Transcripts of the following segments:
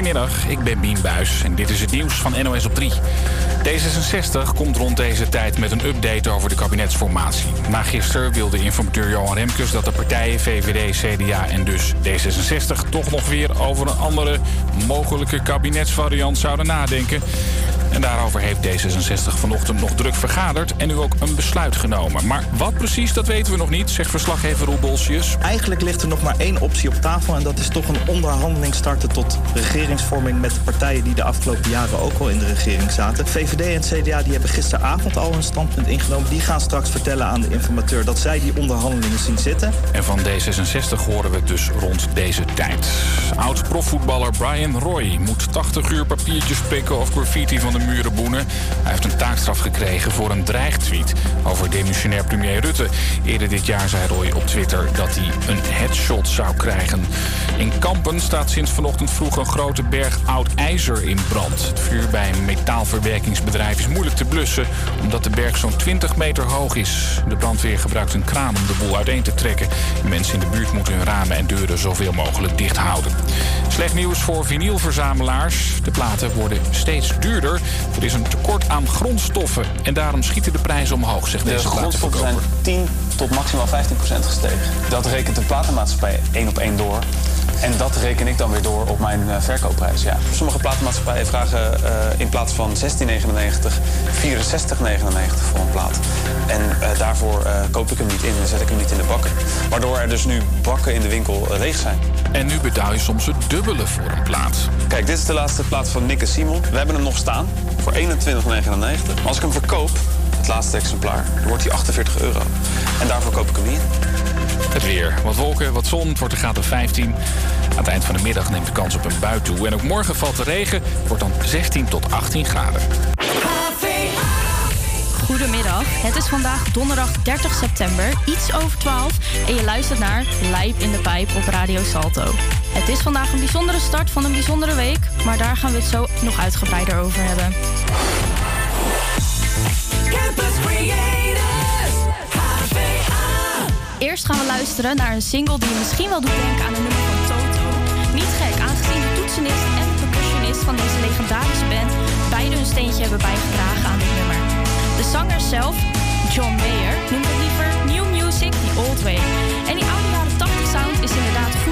Goedemiddag, ik ben Bien Buis en dit is het nieuws van NOS op 3. D66 komt rond deze tijd met een update over de kabinetsformatie. Na gisteren wilde informateur Johan Remkes dat de partijen VVD, CDA en dus D66 toch nog weer over een andere mogelijke kabinetsvariant zouden nadenken. En daarover heeft D66 vanochtend nog druk vergaderd en nu ook een besluit genomen. Maar wat precies, dat weten we nog niet, zegt verslaggever Roel Bolsius. Eigenlijk ligt er nog maar één optie op tafel en dat is toch een onderhandeling starten tot regeringsvorming met de partijen die de afgelopen jaren ook al in de regering zaten. VVD en CDA die hebben gisteravond al een standpunt ingenomen. Die gaan straks vertellen aan de informateur dat zij die onderhandelingen zien zitten. En van D66 horen we het dus rond deze tijd. Oud-profvoetballer Brian Roy moet 80 uur papiertjes prikken of graffiti van de boenen. Hij heeft een taakstraf gekregen voor een dreigtweet over demissionair premier Rutte. Eerder dit jaar zei Roy op Twitter dat hij een headshot zou krijgen. In Kampen staat sinds vanochtend vroeg een grote berg oud ijzer in brand. Het vuur bij een metaalverwerkingsbedrijf is moeilijk te blussen... omdat de berg zo'n 20 meter hoog is. De brandweer gebruikt een kraan om de boel uiteen te trekken. Mensen in de buurt moeten hun ramen en deuren zoveel mogelijk dicht houden. Slecht nieuws voor vinylverzamelaars. De platen worden steeds duurder. Er is een tekort aan grondstoffen en daarom schieten de prijzen omhoog, zegt De deze grondstoffen zijn platenverkoper. 10 tot maximaal 15 procent gestegen. Dat rekent de platenmaatschappij één op één door. En dat reken ik dan weer door op mijn eh, verkoopprijs. Ja. Sommige platenmaatschappijen vragen eh, in plaats van 16,99 64,99 voor een plaat. En eh, daarvoor eh, koop ik hem niet in en zet ik hem niet in de bakken. Waardoor er dus nu bakken in de winkel leeg zijn. En nu betaal je soms het dubbele voor een plaat. Kijk, dit is de laatste plaat van Nick en Simon. We hebben hem nog staan voor 21,99. Maar als ik hem verkoop, het laatste exemplaar, dan wordt hij 48 euro. En daarvoor koop ik hem niet in. Het weer. Wat wolken, wat zon. Het wordt een graad of 15. Aan het eind van de middag neemt de kans op een bui toe. En ook morgen valt de regen. Wordt dan 16 tot 18 graden. Goedemiddag, het is vandaag donderdag 30 september, iets over 12 en je luistert naar Lijp in de Pijp op Radio Salto. Het is vandaag een bijzondere start van een bijzondere week, maar daar gaan we het zo nog uitgebreider over hebben. Campus HVA. Eerst gaan we luisteren naar een single die je misschien wel doet denken aan een nummer van Toto. Niet gek, aangezien de toetsenist en percussionist van deze legendarische band beide hun steentje hebben bijgedragen aan dit nummer. De zanger zelf, John Mayer, noemt het liever new music the old way. En die oude jaren 80 sound is inderdaad goed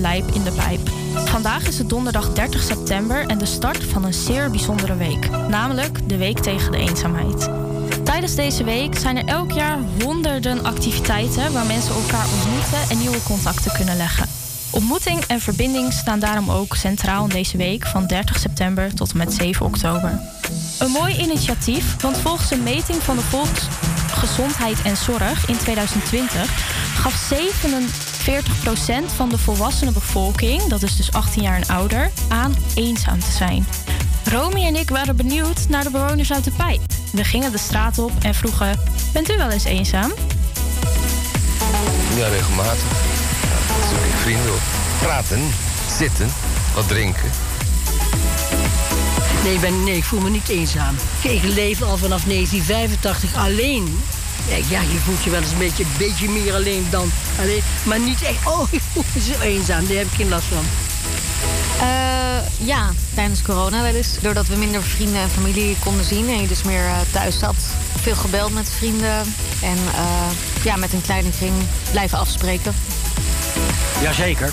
Lijp in de Pijp. Vandaag is het donderdag 30 september en de start van een zeer bijzondere week, namelijk de Week tegen de Eenzaamheid. Tijdens deze week zijn er elk jaar honderden activiteiten waar mensen elkaar ontmoeten en nieuwe contacten kunnen leggen. Ontmoeting en verbinding staan daarom ook centraal in deze week van 30 september tot en met 7 oktober. Een mooi initiatief, want volgens een meting van de Volksgezondheid en Zorg in 2020 gaf 47% van de volwassene bevolking, dat is dus 18 jaar en ouder, aan eenzaam te zijn. Romy en ik waren benieuwd naar de bewoners uit de pijp. We gingen de straat op en vroegen: Bent u wel eens eenzaam? Ja, regelmatig. Ja, zoek ik vrienden op. Praten, zitten, wat drinken. Nee, ben, nee, ik voel me niet eenzaam. Ik leef al vanaf 1985 alleen. Ja, je voelt je wel eens een beetje, beetje meer alleen dan alleen. Maar niet echt, oh, ik voel me zo eenzaam. Daar heb ik geen last van. Uh, ja, tijdens corona wel eens. Doordat we minder vrienden en familie konden zien en je dus meer uh, thuis zat. Veel gebeld met vrienden en uh, ja, met een kleine kring blijven afspreken. Jazeker.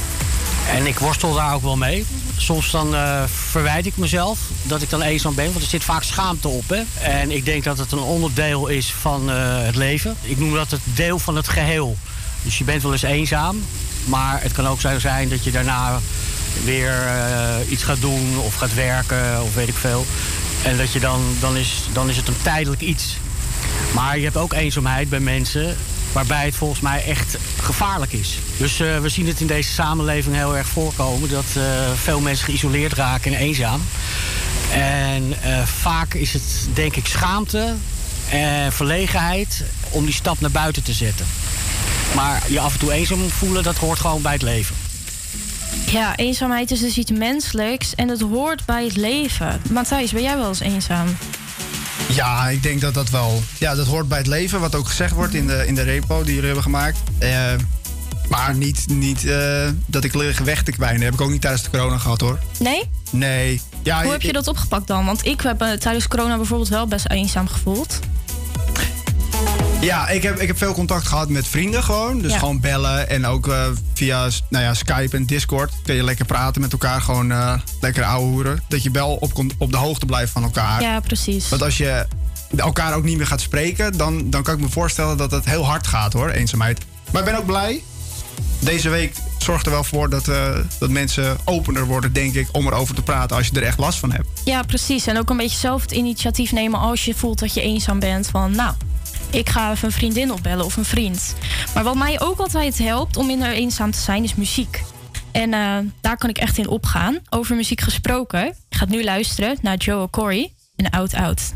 En ik worstel daar ook wel mee. Soms dan verwijt ik mezelf dat ik dan eenzaam ben, want er zit vaak schaamte op. Hè? En ik denk dat het een onderdeel is van het leven. Ik noem dat het deel van het geheel. Dus je bent wel eens eenzaam, maar het kan ook zo zijn dat je daarna weer uh, iets gaat doen of gaat werken of weet ik veel. En dat je dan, dan, is, dan is het een tijdelijk iets. Maar je hebt ook eenzaamheid bij mensen waarbij het volgens mij echt gevaarlijk is. Dus uh, we zien het in deze samenleving heel erg voorkomen dat uh, veel mensen geïsoleerd raken en eenzaam. En vaak is het denk ik schaamte en verlegenheid om die stap naar buiten te zetten. Maar je af en toe eenzaam voelen, dat hoort gewoon bij het leven. Ja, eenzaamheid is dus iets menselijks en het hoort bij het leven. Matthijs, ben jij wel eens eenzaam? Ja, ik denk dat dat wel. Ja, dat hoort bij het leven, wat ook gezegd wordt in de, in de repo die jullie hebben gemaakt. Uh, maar niet, niet uh, dat ik liggen weg te kwijnen. Heb ik ook niet tijdens de corona gehad hoor. Nee? Nee. Ja, Hoe heb je dat opgepakt dan? Want ik heb uh, tijdens corona bijvoorbeeld wel best eenzaam gevoeld. Ja, ik heb, ik heb veel contact gehad met vrienden gewoon. Dus gewoon bellen en ook uh, via nou ja, Skype en Discord kun je lekker praten met elkaar. Gewoon uh, lekker ouwe hoeren. Dat je wel op, op de hoogte blijft van elkaar. Ja, precies. Want als je elkaar ook niet meer gaat spreken, dan, dan kan ik me voorstellen dat het heel hard gaat hoor, eenzaamheid. Maar ik ben ook blij. Deze week zorgt er wel voor dat, uh, dat mensen opener worden, denk ik, om erover te praten als je er echt last van hebt. Ja, precies. En ook een beetje zelf het initiatief nemen als je voelt dat je eenzaam bent. Van nou, ik ga even een vriendin opbellen of een vriend. Maar wat mij ook altijd helpt om minder eenzaam te zijn, is muziek. En uh, daar kan ik echt in opgaan. Over muziek gesproken. Ik ga nu luisteren naar Joe Corey en Out Out.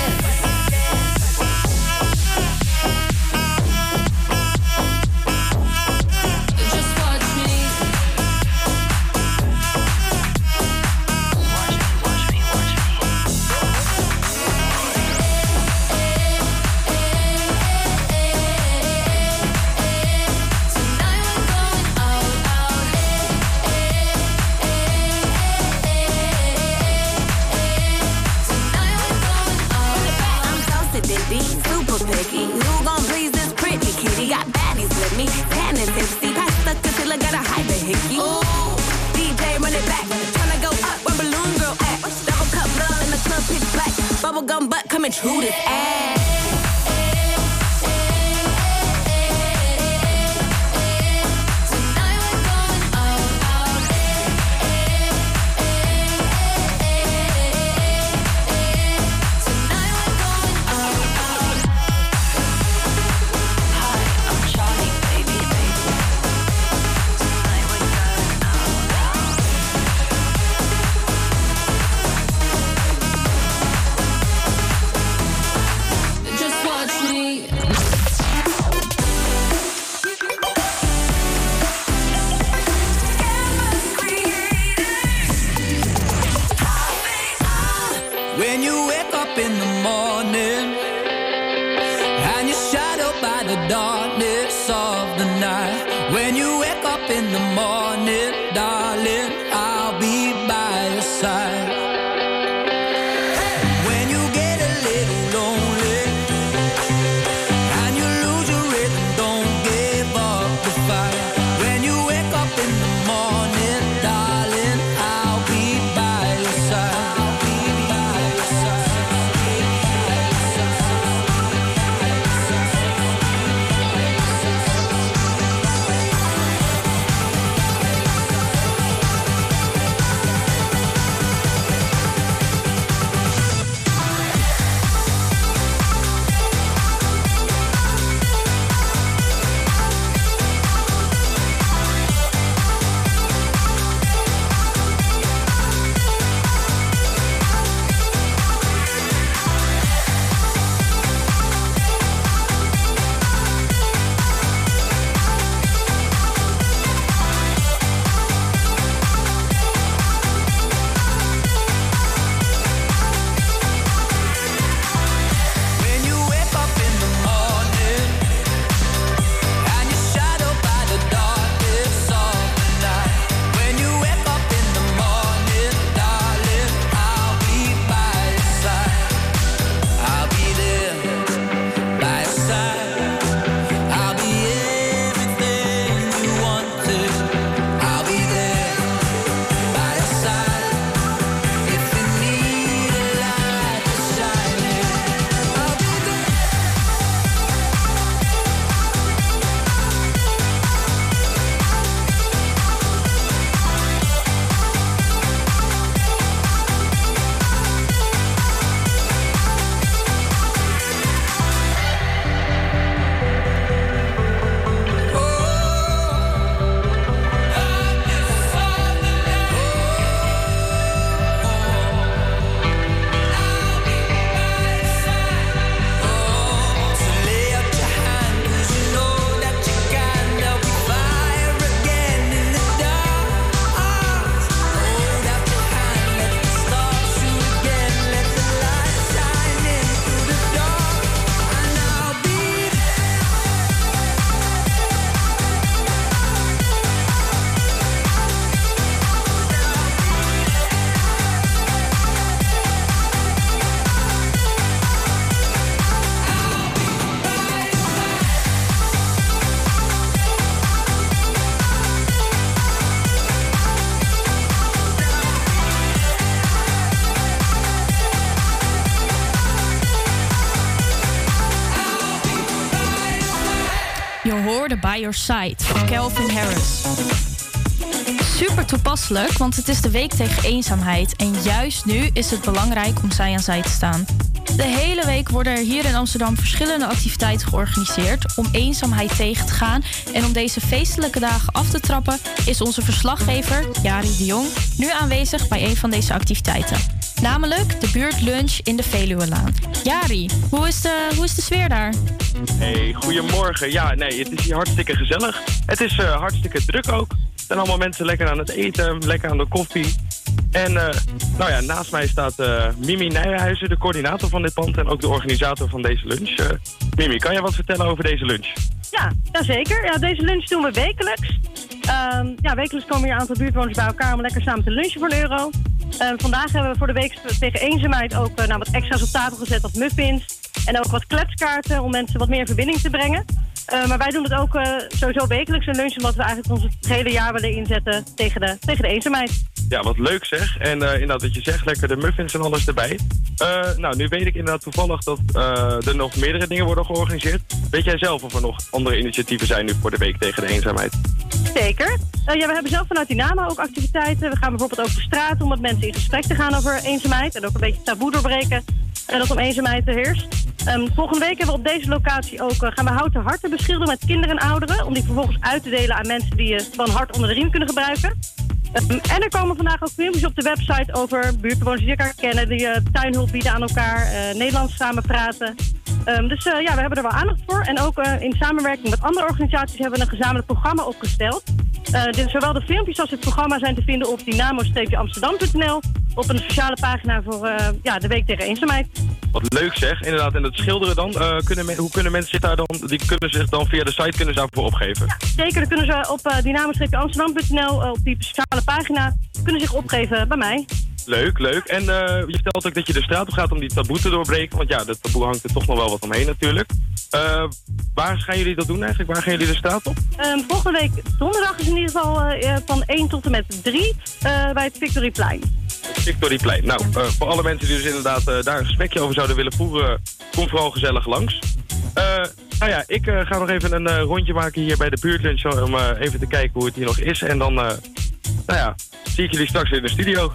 Your Side van Calvin Harris. Super toepasselijk, want het is de week tegen eenzaamheid. En juist nu is het belangrijk om zij aan zij te staan. De hele week worden er hier in Amsterdam verschillende activiteiten georganiseerd om eenzaamheid tegen te gaan. En om deze feestelijke dagen af te trappen, is onze verslaggever Jari de Jong nu aanwezig bij een van deze activiteiten. Namelijk de buurtlunch in de Veluwelaan. Jari, hoe is de, hoe is de sfeer daar? Hey, goedemorgen. Ja, nee, het is hier hartstikke gezellig. Het is eh, hartstikke druk ook. Er zijn allemaal mensen lekker aan het eten, lekker aan de koffie. En eh, nou ja, naast mij staat eh, Mimi Nijhuizen, de coördinator van dit pand en ook de organisator van deze lunch. Mimi, kan je wat vertellen over deze lunch? Ja, jazeker. Ja, deze lunch doen we wekelijks. Ehm, ja, wekelijks komen hier een aantal buurtbewoners bij elkaar om lekker samen te lunchen voor een euro. Ehm, vandaag hebben we voor de week tegen eenzaamheid ook nou, wat extra's op tafel gezet als muffins. En ook wat kletskaarten om mensen wat meer in verbinding te brengen. Eh, maar wij doen het ook eh, sowieso wekelijks een lunch, omdat we eigenlijk ons het hele jaar willen inzetten tegen de, tegen de eenzaamheid. ja, wat leuk zeg. En eh, inderdaad, wat je zegt, lekker de muffins en alles erbij. Nou, nu weet ik inderdaad toevallig dat er nog meerdere dingen worden georganiseerd. Weet jij zelf of er nog andere initiatieven zijn nu voor de week tegen de eenzaamheid? Zeker. Ja, we hebben zelf vanuit Dynamo ook activiteiten. We gaan bijvoorbeeld over de straat om met mensen in gesprek te gaan over eenzaamheid. En ook een beetje taboe doorbreken en dat om eenzaamheid heerst. Ehm, volgende week hebben we op deze locatie ook, eh, gaan we houten harten beschilderen met kinderen en ouderen. Om die vervolgens uit te delen aan mensen die je van hart onder de riem kunnen gebruiken. Ehm, en er komen vandaag ook filmpjes op de website over buurtbewoners die elkaar kennen, die eh, tuinhulp bieden aan elkaar, eh, Nederlands samen praten. Ehm, dus eh, ja, we hebben er wel aandacht voor. En ook in samenwerking met andere organisaties hebben we een gezamenlijk programma opgesteld. Dit, zowel de filmpjes als het programma zijn te vinden op dynamo-amsterdam.nl op een speciale pagina voor ja, de Week tegen Eenzaamheid. Wat leuk zeg, inderdaad. En dat schilderen dan, kunnen men- hoe kunnen mensen zich daar dan, die kunnen zich dan via de site kunnen ze daarvoor opgeven? Zeker, dan kunnen ze op uh, dynamo-amsterdam.nl op die pagina kunnen zich opgeven bij mij. Leuk, leuk. En eh, je vertelt ook dat je de straat op gaat om die taboe te doorbreken. Want ja, dat taboe hangt er toch nog wel wat omheen natuurlijk. Eh, waar gaan jullie dat doen eigenlijk? Waar gaan jullie de straat op? Ehm, volgende week donderdag is in ieder geval eh, van 1 tot en met 3 eh, bij het Victoryplein. Victoryplein. Nou, voor alle mensen die dus inderdaad daar een gesprekje over zouden willen voeren, kom vooral gezellig langs. Nou ja, ik ga nog even een rondje maken hier bij de buurtlunch om even te kijken hoe het hier nog is. En dan, nou ja, zie ik jullie straks in de studio.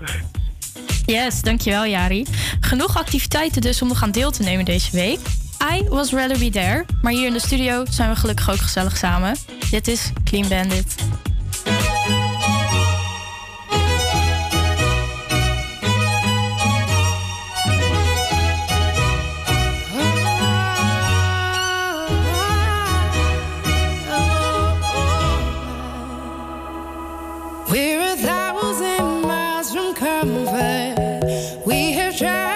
Yes, dankjewel Jari. Genoeg activiteiten dus om nog aan deel te nemen deze week. I was rather be there, maar hier in de studio zijn we gelukkig ook gezellig samen. Dit is Clean Bandit. We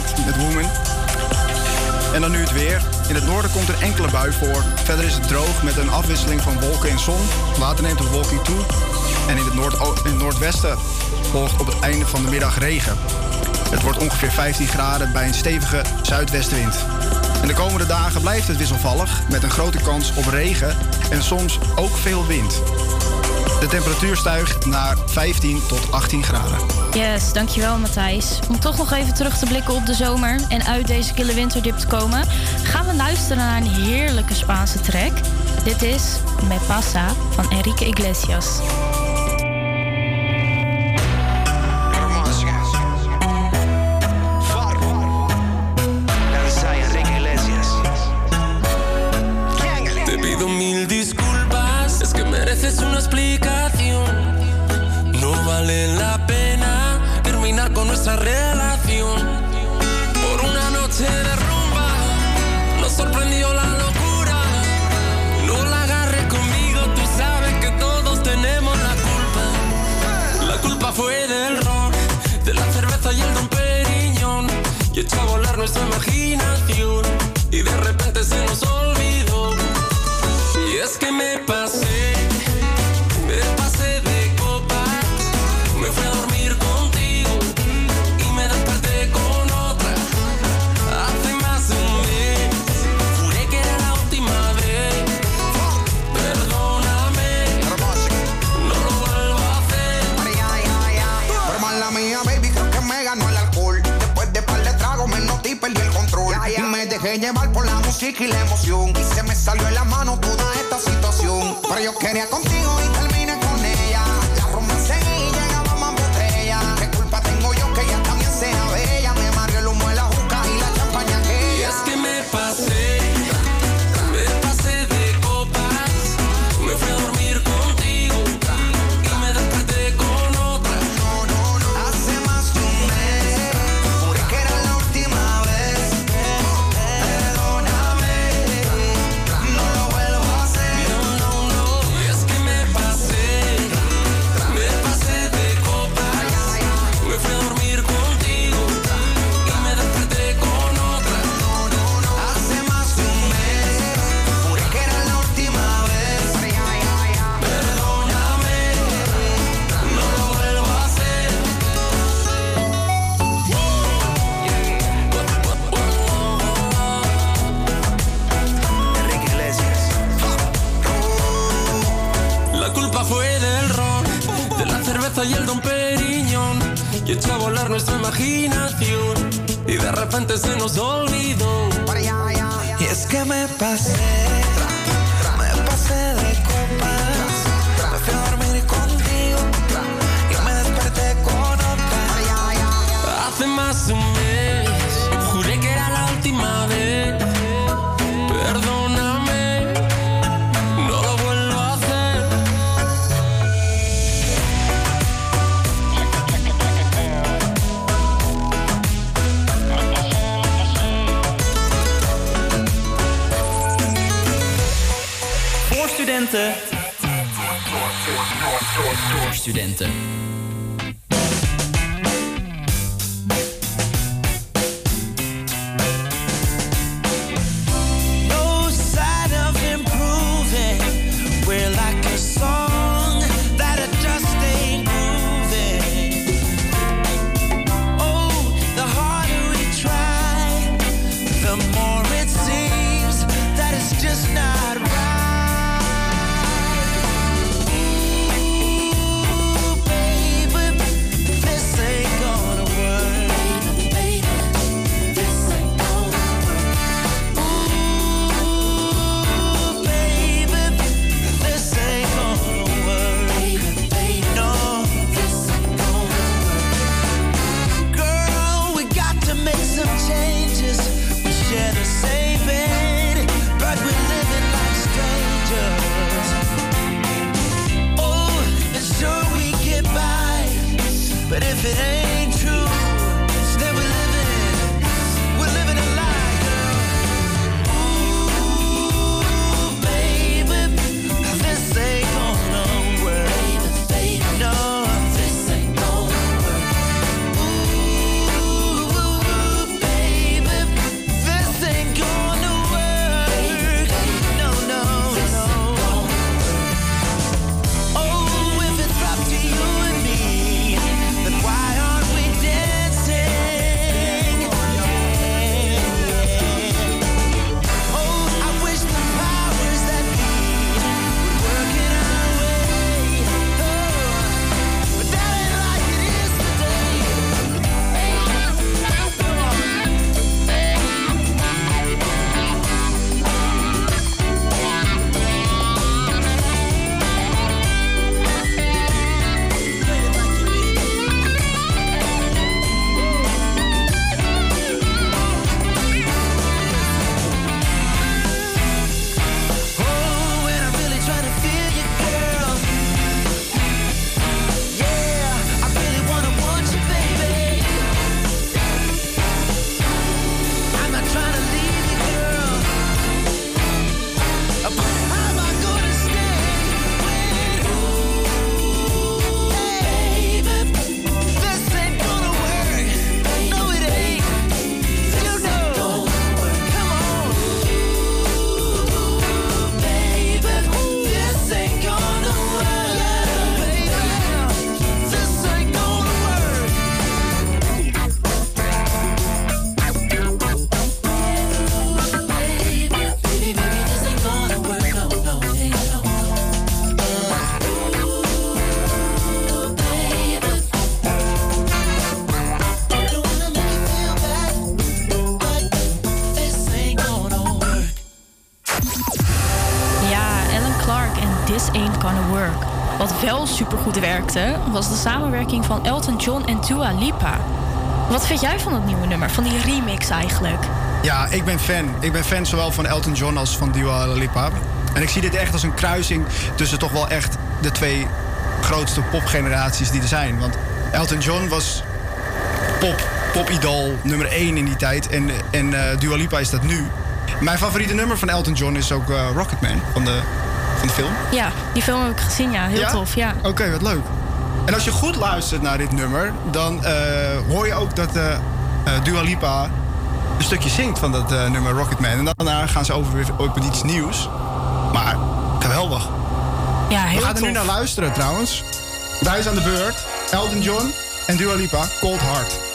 Cat met Woman. En dan nu het weer. In het noorden komt er enkele bui voor. Verder is het droog met een afwisseling van wolken en zon. Later neemt de bewolking toe. En in het, noord in het noordwesten volgt op het einde van de middag regen. Het wordt ongeveer 15 graden bij een stevige zuidwestenwind. En de komende dagen blijft het wisselvallig met een grote kans op regen en soms ook veel wind. De temperatuur stijgt naar 15 tot 18 graden. Yes, dankjewel Matthijs. Om toch nog even terug te blikken op de zomer en uit deze kille winterdip te komen, gaan we luisteren naar een heerlijke Spaanse track. Dit is Me Pasa van Enrique Iglesias. Y la emoción. Y se me salió en la mano toda esta situación. Pero yo quería contigo y Y echó a volar nuestra imaginación. Y de repente se nos olvidó. Y es que me pasé, studenten. Was de samenwerking van Elton John en Dua Lipa. Wat vind jij van het nieuwe nummer, van die remix eigenlijk? Ja, ik ben fan. Ik ben fan zowel van Elton John als van Dua Lipa. En ik zie dit echt als een kruising tussen toch wel echt de twee grootste popgeneraties die er zijn. Want Elton John was pop, popidool nummer 1 in die tijd. En, en eh, Dua Lipa is dat nu. Mijn favoriete nummer van Elton John is ook eh, Rocketman van de, van de film. Ja, die film heb ik gezien, ja. Heel Ja? tof, ja. Oké, wat leuk. En als je goed luistert naar dit nummer, dan eh, hoor je ook dat eh eh, Dua Lipa een stukje zingt van dat nummer Rocketman. En daarna gaan ze over weer op iets nieuws. Maar geweldig. Ja, heel We gaan er nu naar luisteren trouwens. Daar is aan de beurt Elton John en Dua Lipa, Cold Heart.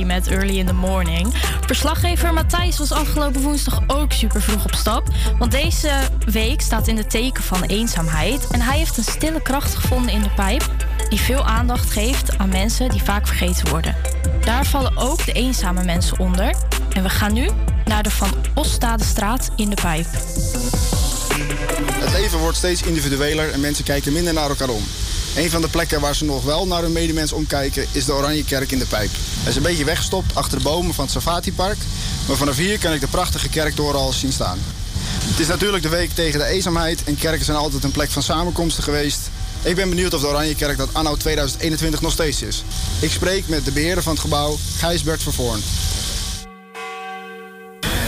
Met Early in the Morning. Verslaggever Matthijs was afgelopen woensdag ook super vroeg op stap. Want deze week staat in de teken van eenzaamheid. En hij heeft een stille kracht gevonden in de pijp. Die veel aandacht geeft aan mensen die vaak vergeten worden. Daar vallen ook de eenzame mensen onder. En we gaan nu naar de Van Ostadestraat in de pijp. Het leven wordt steeds individueler en mensen kijken minder naar elkaar om. Een van de plekken waar ze nog wel naar hun medemens omkijken is de Oranje Kerk in de Pijp. Hij is een beetje weggestopt achter de bomen van het Safati-park. Maar vanaf hier kan ik de prachtige kerktoren al zien staan. Het is natuurlijk de week tegen de eenzaamheid en kerken zijn altijd een plek van samenkomsten geweest. Ik ben benieuwd of de Oranje Kerk dat anno 2021 nog steeds is. Ik spreek met de beheerder van het gebouw, Gijsbert Vervoorn.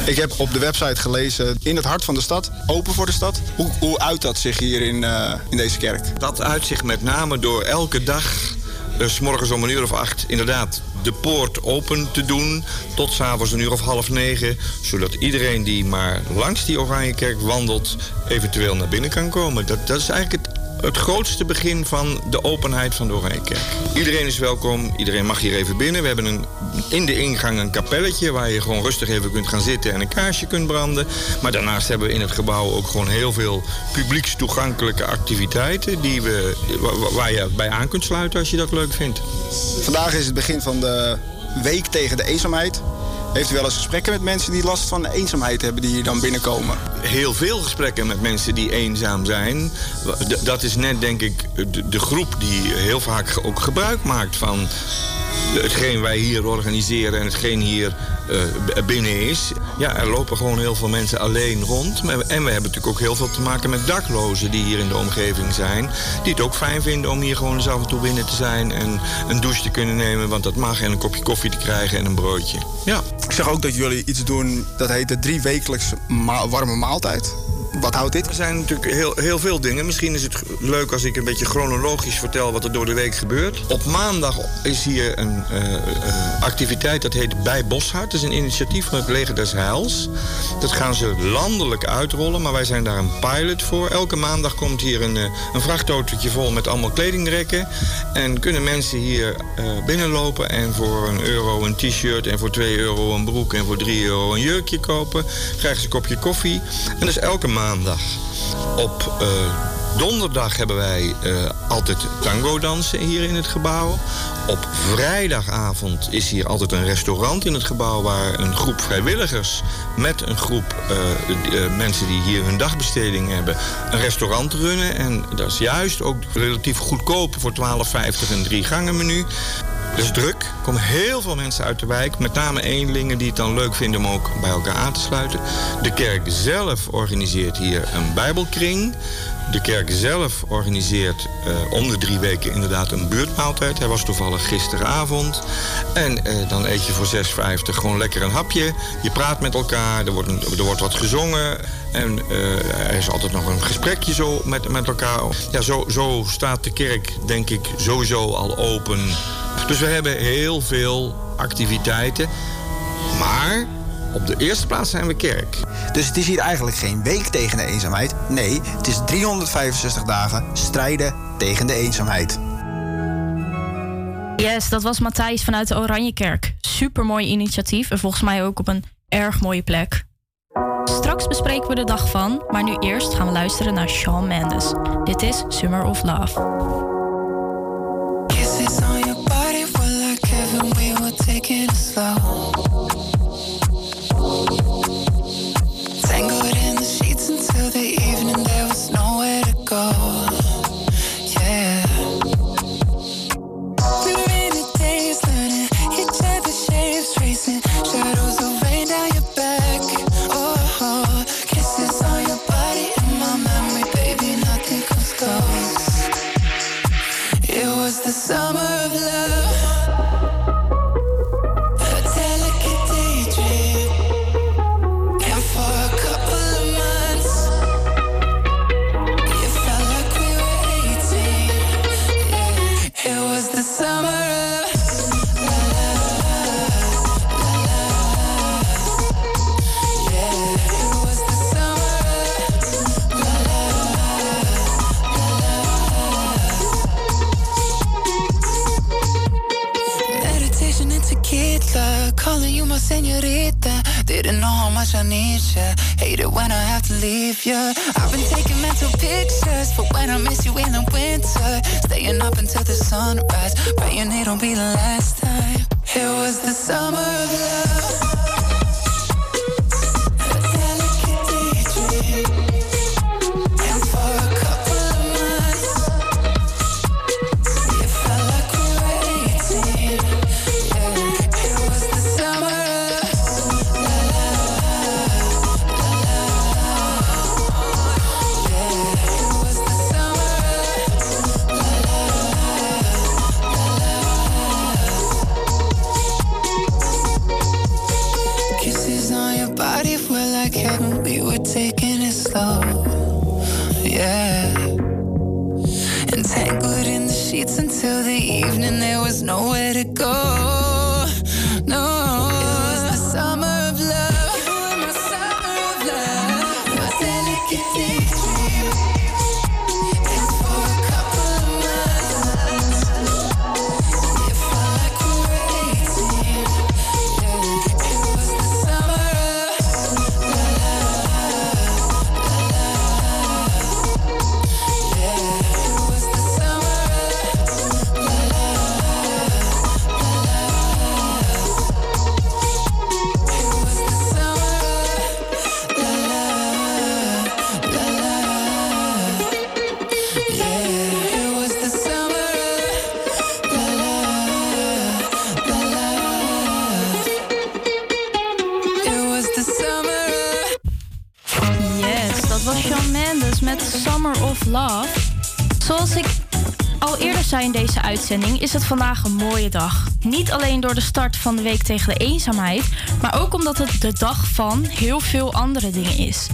Ik heb op de website gelezen, in het hart van de stad, open voor de stad. Hoe, hoe uit dat zich hier in, eh, in deze kerk? Dat uit zich met name door elke dag, dus 's morgens om een uur of acht, inderdaad de poort open te doen tot s'avonds een uur of half negen. Zodat iedereen die maar langs die Oranjekerk wandelt, eventueel naar binnen kan komen. Dat, dat is eigenlijk het, het grootste begin van de openheid van de Oranjekerk. Iedereen is welkom, iedereen mag hier even binnen. We hebben een, in de ingang een kapelletje waar je gewoon rustig even kunt gaan zitten en een kaarsje kunt branden. Maar daarnaast hebben we in het gebouw ook gewoon heel veel publiekstoegankelijke activiteiten die we, wa- waar je bij aan kunt sluiten als je dat leuk vindt. Vandaag is het begin van de week tegen de eenzaamheid. Heeft u wel eens gesprekken met mensen die last van eenzaamheid hebben die hier dan binnenkomen? Heel veel gesprekken met mensen die eenzaam zijn. Dat is net, denk ik, de groep die heel vaak ook gebruik maakt van hetgeen wij hier organiseren en hetgeen hier eh, binnen is. Ja, er lopen gewoon heel veel mensen alleen rond. En we hebben natuurlijk ook heel veel te maken met daklozen die hier in de omgeving zijn. Die het ook fijn vinden om hier gewoon eens af en toe binnen te zijn en een douche te kunnen nemen, want dat mag. En een kopje koffie te krijgen en een broodje. Ja. Ik zeg ook dat jullie iets doen dat heet de drie wekelijks ma- warme maaltijd. Wat houdt dit? Er zijn natuurlijk heel, heel veel dingen. Misschien is het leuk als ik een beetje chronologisch vertel wat er door de week gebeurt. Op maandag is hier een eh, eh, activiteit dat heet Bij Boshart. Dat is een initiatief van het Leger des Heils. Dat gaan ze landelijk uitrollen, maar wij zijn daar een pilot voor. Elke maandag komt hier een, eh, een vol met allemaal kledingrekken. En kunnen mensen hier binnenlopen en voor een euro een t-shirt... en voor 2 euro een broek en voor 3 euro een jurkje kopen. Krijgen ze een kopje koffie. En is elke Op eh, donderdag hebben wij eh, altijd tango dansen hier in het gebouw. Op vrijdagavond is hier altijd een restaurant in het gebouw... waar een groep vrijwilligers met een groep eh, eh, mensen die hier hun dagbesteding hebben... een restaurant runnen. En dat is juist ook relatief goedkoop voor 12,50 een drie gangen menu. Is druk. Er komen heel veel mensen uit de wijk. Met name eenlingen die het dan leuk vinden om ook bij elkaar aan te sluiten. De kerk zelf organiseert hier een bijbelkring. De kerk zelf organiseert eh, om de drie weken inderdaad een buurtmaaltijd. Hij was toevallig gisteravond. En eh, dan eet je voor 6,50 gewoon lekker een hapje. Je praat met elkaar, er wordt, er wordt wat gezongen. En eh, er is altijd nog een gesprekje zo met, met elkaar. Ja, zo, zo staat de kerk, denk ik, sowieso al open. Dus we hebben heel veel activiteiten. Maar op de eerste plaats zijn we kerk. Dus het is hier eigenlijk geen week tegen de eenzaamheid. Nee, het is 365 dagen strijden tegen de eenzaamheid. Yes, dat was Matthijs vanuit de Oranjekerk. Supermooi initiatief en volgens mij ook op een erg mooie plek. Straks bespreken we de dag van, maar nu eerst gaan we luisteren naar Shawn Mendes. Dit is Summer of Love. I need ya. Hate it when I have to leave ya. I've been taking mental pictures for when I miss you in the winter. Staying up until the sunrise, praying it'll be the last time. It was the summer of love. Het vandaag een mooie dag. Niet alleen door de start van de week tegen de eenzaamheid, maar ook omdat het de dag van heel veel andere dingen is.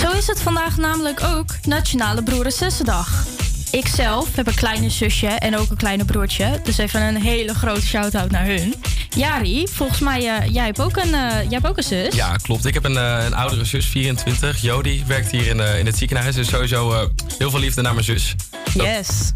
Zo is het vandaag namelijk ook Nationale Broer en Zussendag. Ik zelf heb een kleine zusje en ook een kleine broertje. Dus even een hele grote shout-out naar hun. Jari, volgens mij, eh, jij, hebt ook een, eh, jij hebt ook een zus. Ja, klopt. Ik heb een, eh, een oudere zus, 24. Jody werkt hier in, in het ziekenhuis. Dus sowieso heel veel liefde naar mijn zus. Yes.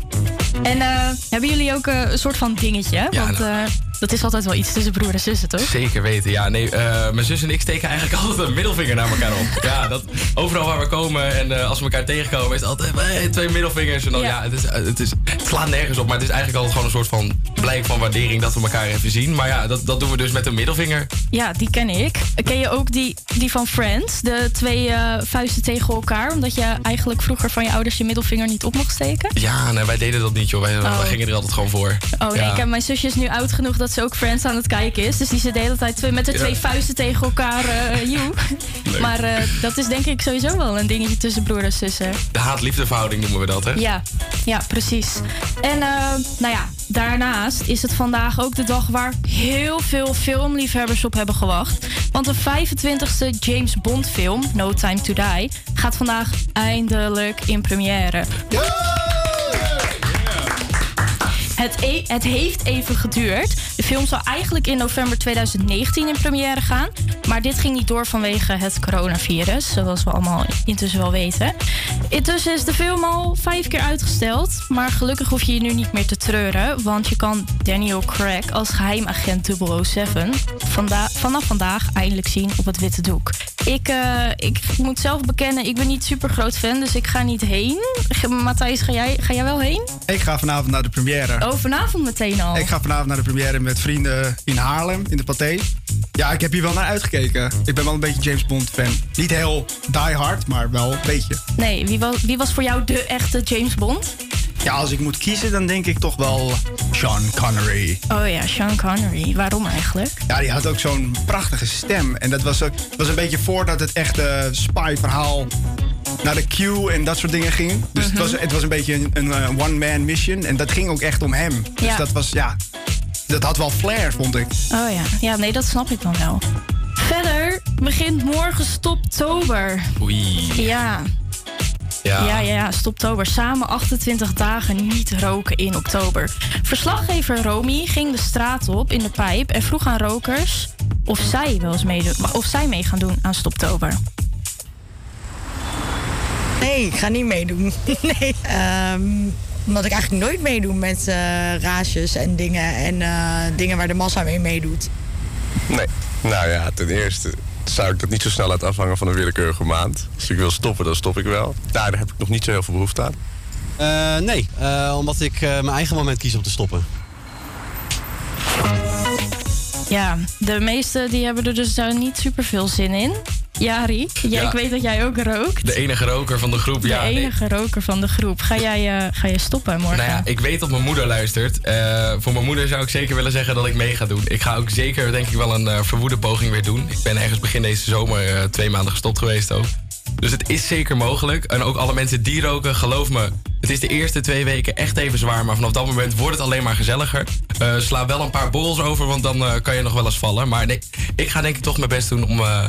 En eh, hebben jullie ook eh, een soort van dingetje? Ja, Want nou. Dat is altijd wel iets tussen broer en zussen, toch? Zeker weten, ja. Nee, eh, mijn zus en ik steken eigenlijk altijd een middelvinger naar elkaar op. Ja, dat, overal waar we komen en eh, als we elkaar tegenkomen is het altijd hey, twee middelvingers. En dan, ja. het, is, eh, het, is, het slaat nergens op, maar het is eigenlijk altijd gewoon een soort van blijk van waardering dat we elkaar even zien. Maar ja, dat, dat doen we dus met een middelvinger. Ja, die ken ik. Ken je ook die, die van Friends? De twee vuisten tegen elkaar, omdat je eigenlijk vroeger van je ouders je middelvinger niet op mocht steken? Ja, nee, wij deden dat niet, joh. Wij, Oh. wij gingen er altijd gewoon voor. Oh nee, ja. ik heb, mijn zusje is nu oud genoeg dat ze ook Friends aan het kijken is. Dus die zit de hele tijd met de Ja. twee vuisten tegen elkaar. Leuk. Maar eh, dat is denk ik sowieso wel een dingetje tussen broer en zussen. De haat-liefdeverhouding noemen we dat, hè? Ja, ja, precies. En eh, nou ja, daarnaast is het vandaag ook de dag waar heel veel filmliefhebbers op hebben gewacht. Want de 25e James Bond film, No Time to Die, gaat vandaag eindelijk in première. Het, e- het heeft even geduurd. De film zou eigenlijk in november 2019 in première gaan. Maar dit ging niet door vanwege het coronavirus. Zoals we allemaal intussen wel weten. Intussen is de film al vijf keer uitgesteld. Maar gelukkig hoef je je nu niet meer te treuren. Want je kan Daniel Craig als geheimagent 007 vanda- vanaf vandaag eindelijk zien op het witte doek. Ik, eh, ik moet zelf bekennen, ik ben niet super groot fan. Dus ik ga niet heen. Matthijs, ga jij, ga jij wel heen? Ik ga vanavond naar de première. Oh, vanavond meteen al. Ik ga vanavond naar de première met vrienden in Haarlem, in de Pathé. Ja, ik heb hier wel naar uitgekeken. Ik ben wel een beetje James Bond fan. Niet heel die hard, maar wel een beetje. Nee, wie was, wie was voor jou de echte James Bond? Ja, als ik moet kiezen, dan denk ik toch wel Sean Connery. Oh ja, Sean Connery. Waarom eigenlijk? Ja, die had ook zo'n prachtige stem. En dat was, ook, was een beetje voordat het echte spy-verhaal naar de Q en dat soort dingen ging. Dus het, was, het was een beetje een, een eh, one-man mission. En dat ging ook echt om hem. Dus Ja. dat was, ja... Dat had wel flair, vond ik. Oh ja, ja, nee, dat snap ik dan wel. Verder begint morgen Stoptober. Oei. Ja. Ja. Ja, ja, ja, Stoptober. Samen 28 dagen niet roken in oktober. Verslaggever Romy ging de straat op in de pijp en vroeg aan rokers of zij wel eens meedoen, of zij mee gaan doen aan Stoptober. Nee, ik ga niet meedoen. Nee. Ehm, omdat ik eigenlijk nooit meedoe met eh raasjes en dingen. En eh, dingen waar de massa mee meedoet. Nee. Nou ja, ten eerste zou ik dat niet zo snel laten afhangen van een willekeurige maand. Als ik wil stoppen, dan stop ik wel. Daar heb ik nog niet zo heel veel behoefte aan. Eh, nee, eh, omdat ik eh, mijn eigen moment kies om te stoppen. Ja, de meesten die hebben er dus niet super veel zin in. Jari, jij, Ja. ik weet dat jij ook rookt. De enige roker van de groep, De ja. nee. enige roker van de groep. Ga jij, eh, ga je stoppen morgen? Nou ja, ik weet dat mijn moeder luistert. Eh, voor mijn moeder zou ik zeker willen zeggen dat ik mee ga doen. Ik ga ook zeker, denk ik, wel een eh, verwoede poging weer doen. Ik ben ergens begin deze zomer twee maanden gestopt geweest ook. Dus het is zeker mogelijk. En ook alle mensen die roken, geloof me, het is de eerste twee weken echt even zwaar. Maar vanaf dat moment wordt het alleen maar gezelliger. Eh, sla wel een paar borrels over, want dan eh, kan je nog wel eens vallen. Maar nee, ik ga denk ik toch mijn best doen om, eh,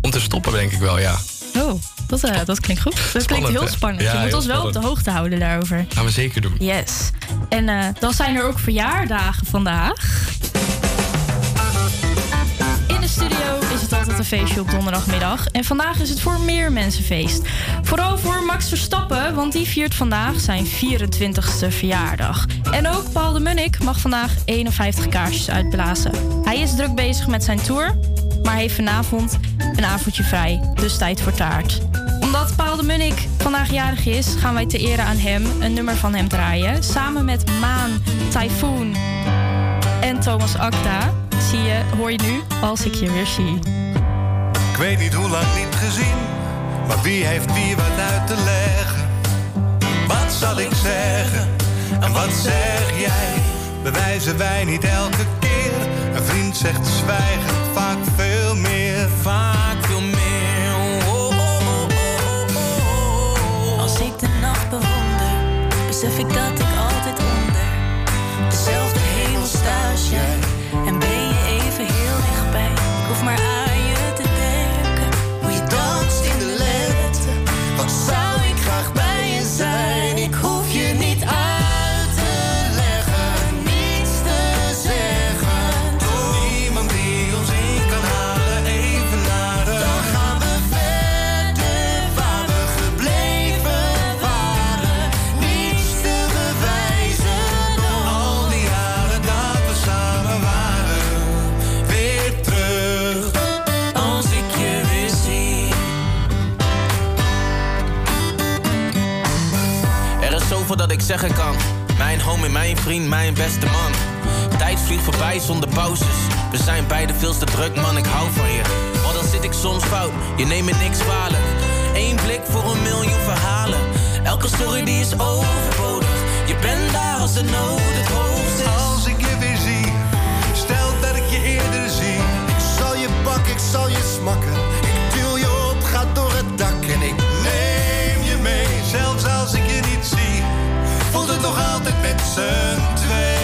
om te stoppen, denk ik wel, ja. Oh, dat, dat klinkt goed. Dat klinkt heel spannend. Ja, je moet ons wel op de hoogte houden daarover. Gaan we zeker doen. Yes. En dan zijn er ook verjaardagen vandaag. Een feestje op donderdagmiddag. En vandaag is het voor meer mensen feest. Vooral voor Max Verstappen, want die viert vandaag zijn 24ste verjaardag. En ook Paul de Munnik mag vandaag 51 kaarsjes uitblazen. Hij is druk bezig met zijn tour, maar heeft vanavond een avondje vrij. Dus tijd voor taart. Omdat Paul de Munnik vandaag jarig is, gaan wij te ere aan hem een nummer van hem draaien. Samen met Maan, Typhoon en Thomas Akta zie je, hoor je nu als ik je weer zie. Weet niet hoe lang niet gezien, maar wie heeft wie wat uit te leggen? Wat zal ik zeggen en wat zeg jij? Bewijzen wij niet elke keer? Een vriend zegt zwijgen, vaak veel meer. Zeggen kan. Mijn mijn vriend, mijn beste man. Tijd vliegt voorbij zonder pauzes. We zijn beide veel te druk, man, ik hou van je. Maar dan zit ik soms fout, je neemt me niks kwalijk. Eén blik voor een miljoen verhalen. Elke story die is overbodig. Je bent daar als de nood het hoogst is. Als ik je weer zie, stel dat ik je eerder zie. Ik zal je pakken, ik zal je smakken. Nog altijd met z'n twee.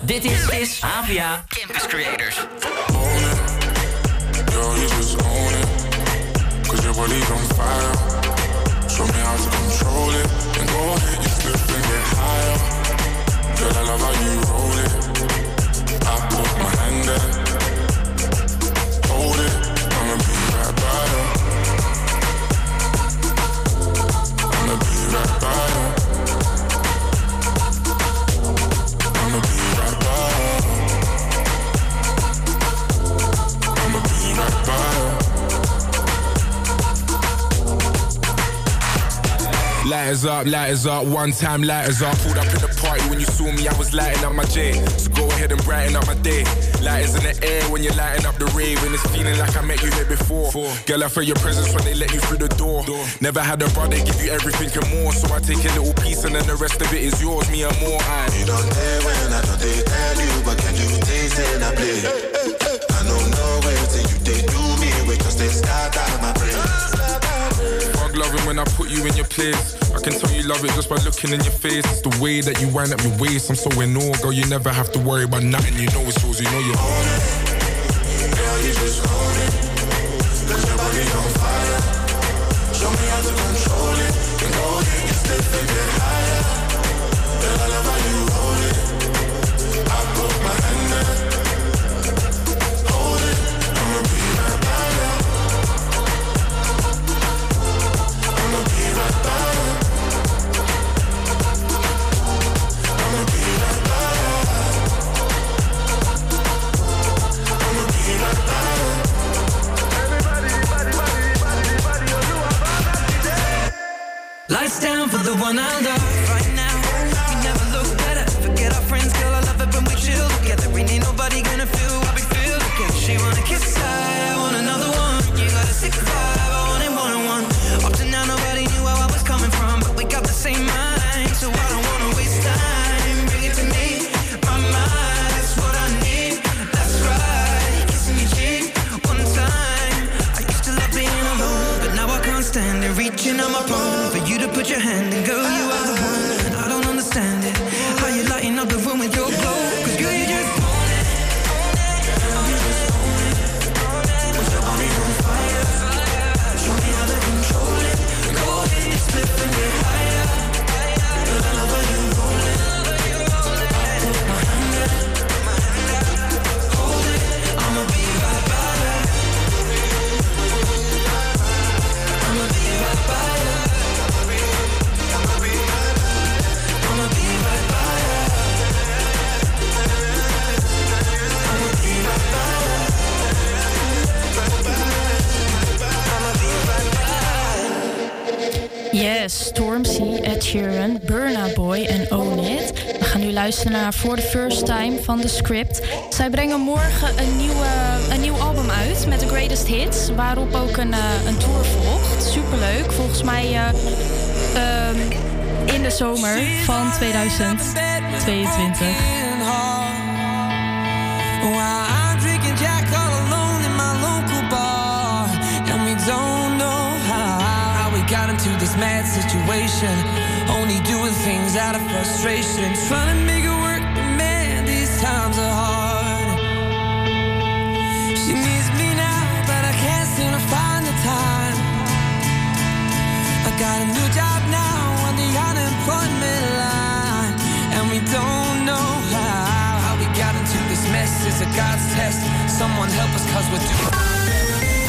Dit is, is AVA Campus Creators. Cause on fire. Lighters up, lighters up, one time lighters up. Pulled up in the party when you saw me, I was lighting up my J. So go ahead and brighten up my day. Lighters in the air when you're lighting up the rave. And it's feeling like I met you here before. Girl, I feel your presence when they let you through the door. Never had a brother give you everything and more. So I take a little piece and then the rest of it is yours, me and more. I. You don't care when I don't they tell you, but can you taste and I play? I don't know where you they do me, just they start out my brain. Fuck loving when I put you in your place. I can tell you love it just by looking in your face. It's the way that you wind up your waist. I'm so in awe, girl. You never have to worry about nothing. You know it's yours. You know you own it. Girl, you just own it. Cause your body's on fire. Show me how to control it. And go ahead, you slip and get higher. Girl, I love how you roll it. I put my hand there. Lights down for the one I love right now. We never look better. Forget our friends, girl. I love it when we chill together. We ain't nobody your hand in, girl, you luisteren naar For the First Time van The Script. Zij brengen morgen een, nieuwe, een nieuw album uit met de greatest hits, waarop ook een, eh, een tour volgt. Superleuk, volgens mij eh, ehm, in de zomer van 2022. Mad situation. Only doing things out of frustration, trying to make it work, but man, these times are hard. She needs me now, but I can't seem to find the time. I got a new job now on the unemployment line, and we don't know how, how we got into this mess. It's a God's test. Someone help us, cause we're doing.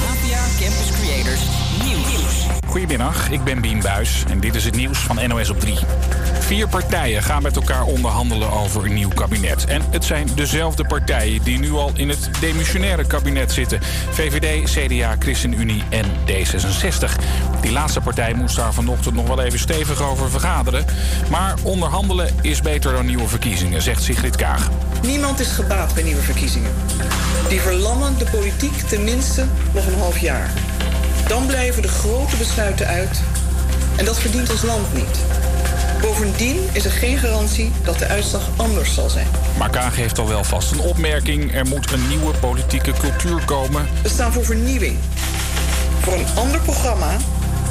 APA Campus Creators Nieuws. Goedemiddag, ik ben Bien Buis en dit is het nieuws van NOS op 3. Vier partijen gaan met elkaar onderhandelen over een nieuw kabinet. En het zijn dezelfde partijen die nu al in het demissionaire kabinet zitten. VVD, CDA, ChristenUnie en D66. Die laatste partij moest daar vanochtend nog wel even stevig over vergaderen. Maar onderhandelen is beter dan nieuwe verkiezingen, zegt Sigrid Kaag. Niemand is gebaat bij nieuwe verkiezingen. Die verlammen de politiek tenminste nog een half jaar. Dan blijven de grote besluiten uit. En dat verdient ons land niet. Bovendien is er geen garantie dat de uitslag anders zal zijn. Maar Kaag heeft al wel vast een opmerking. Er moet een nieuwe politieke cultuur komen. We staan voor vernieuwing. Voor een ander programma.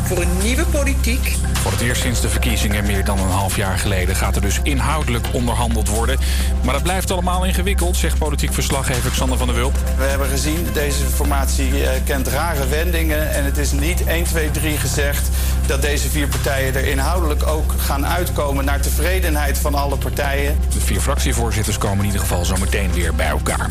Voor een nieuwe politiek. Voor het eerst sinds de verkiezingen meer dan een half jaar geleden gaat er dus inhoudelijk onderhandeld worden. Maar dat blijft allemaal ingewikkeld, zegt politiek verslaggever Xander van der Wulp. We hebben gezien, deze formatie eh, kent rare wendingen. En het is niet 1, 2, 3 gezegd dat deze vier partijen er inhoudelijk ook gaan uitkomen naar tevredenheid van alle partijen. De vier fractievoorzitters komen in ieder geval zo meteen weer bij elkaar.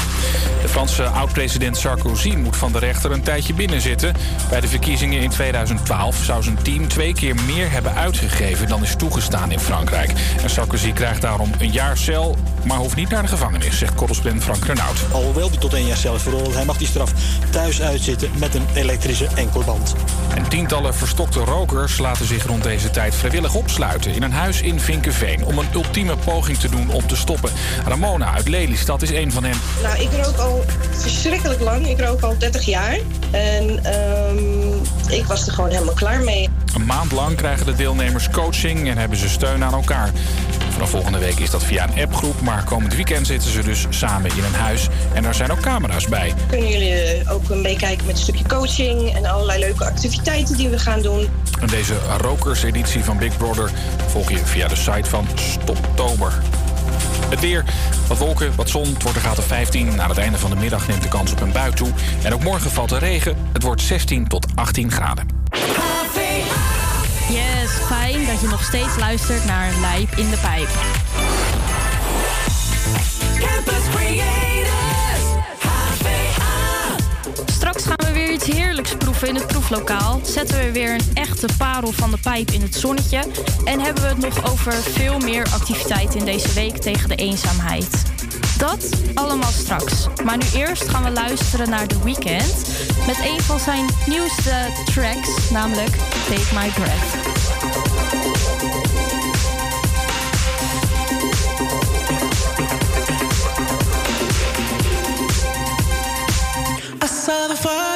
De Franse oud-president Sarkozy moet van de rechter een tijdje binnenzitten. Bij de verkiezingen in 2012 zou zijn team twee keer meer hebben uitgegeven dan is toegestaan in Frankrijk. En Sarkozy krijgt daarom een jaar cel, maar hoeft niet naar de gevangenis, zegt correspondent Frank Renaud. Alhoewel die tot één jaar cel is veroordeeld, hij mag die straf thuis uitzitten met een elektrische enkelband. En tientallen verstokte rokers laten zich rond deze tijd vrijwillig opsluiten in een huis in Vinkenveen om een ultieme poging te doen om te stoppen. Ramona uit Lelystad is een van hen. Nou, ik rook al verschrikkelijk lang. Ik rook al 30 jaar. En ehm, ik was er gewoon helemaal klaar mee. Een maand lang krijgen de deelnemers coaching en hebben ze steun aan elkaar. Vanaf volgende week is dat via een appgroep, maar komend weekend zitten ze dus samen in een huis. En daar zijn ook camera's bij. Kunnen jullie eh, ook meekijken met een stukje coaching en allerlei leuke activiteiten die we gaan doen. En deze rokerseditie van Big Brother volg je via de site van Stoptober. Het weer, wat wolken, wat zon, het wordt een graad of 15. Aan het einde van de middag neemt de kans op een bui toe. En ook morgen valt er regen. Het wordt 16 tot 18 graden. Dat je nog steeds luistert naar Lijp in de Pijp. Campus Creators, Straks gaan we weer iets heerlijks proeven in het proeflokaal. Zetten we weer een echte parel van de pijp in het zonnetje. En hebben we het nog over veel meer activiteiten in deze week tegen de eenzaamheid. Dat allemaal straks. Maar nu eerst gaan we luisteren naar The Weeknd. Met een van zijn nieuwste tracks, namelijk Take My Breath. I saw the fire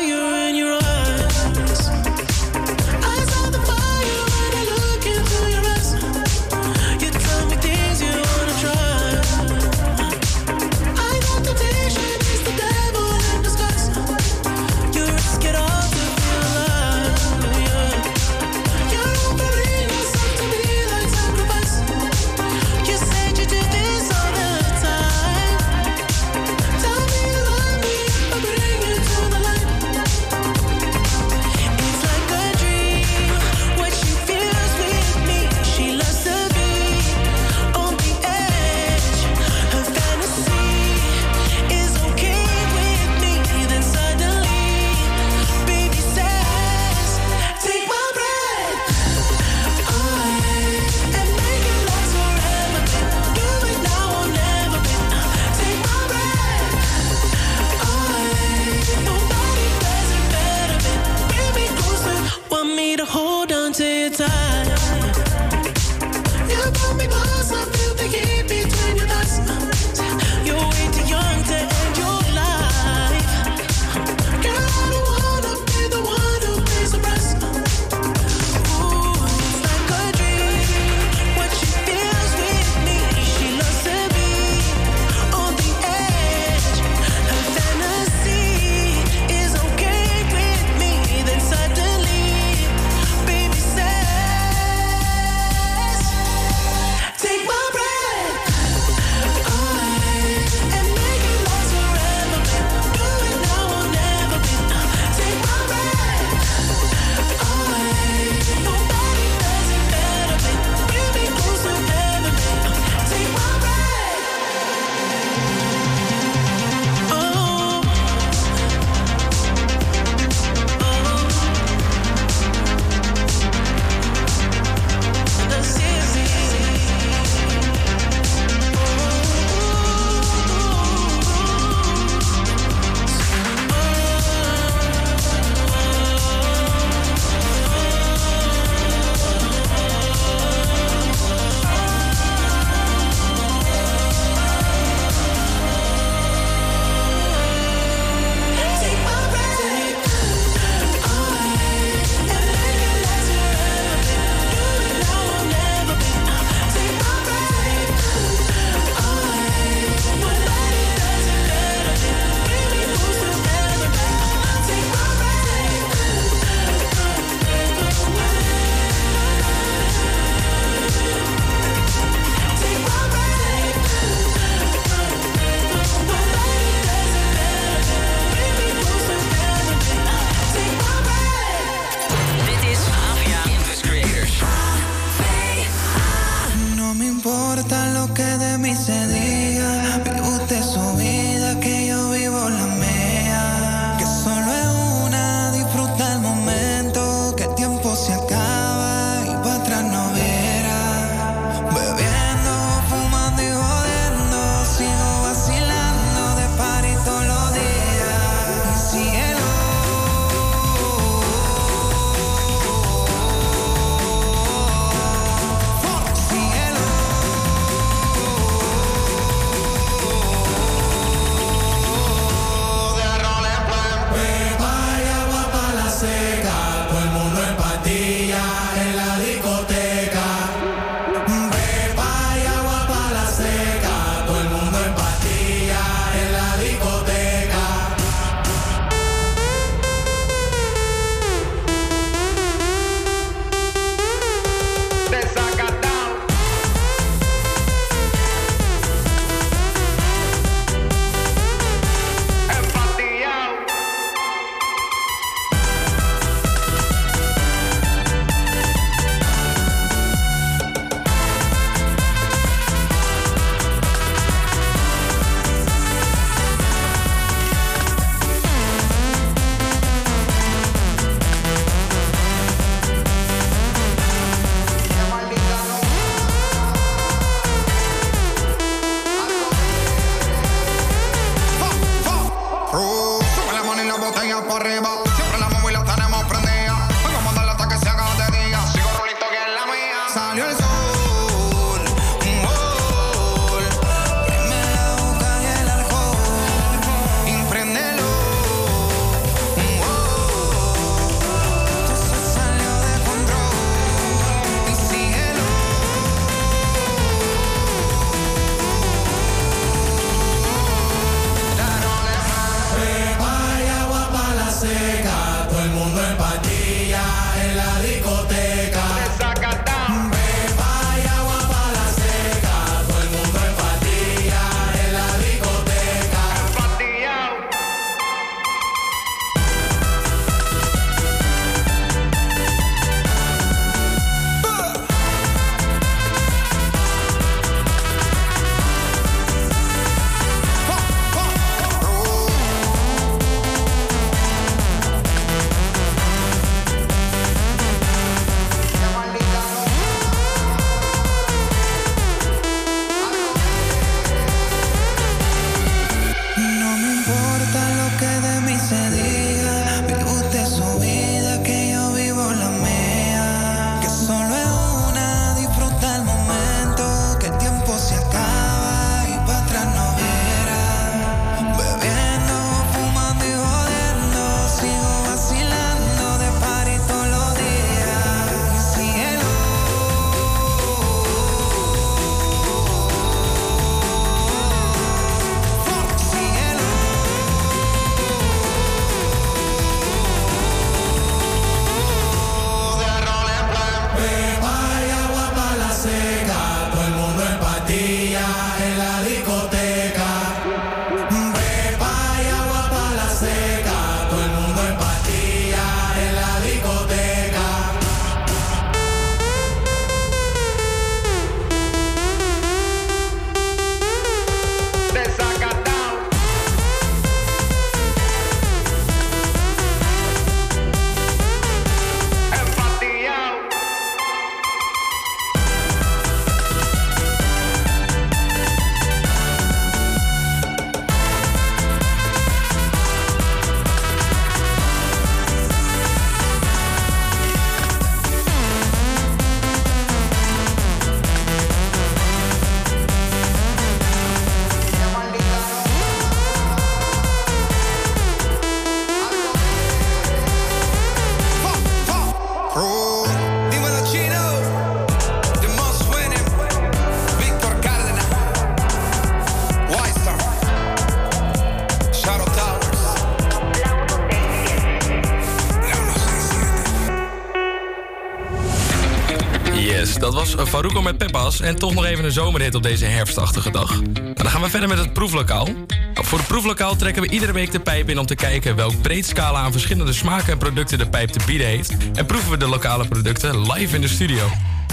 En toch nog even een zomerhit op deze herfstachtige dag. Dan gaan we verder met het proeflokaal. Nou, voor het proeflokaal trekken we iedere week de pijp in om te kijken welk breed scala aan verschillende smaken en producten de pijp te bieden heeft. En proeven we de lokale producten live in de studio.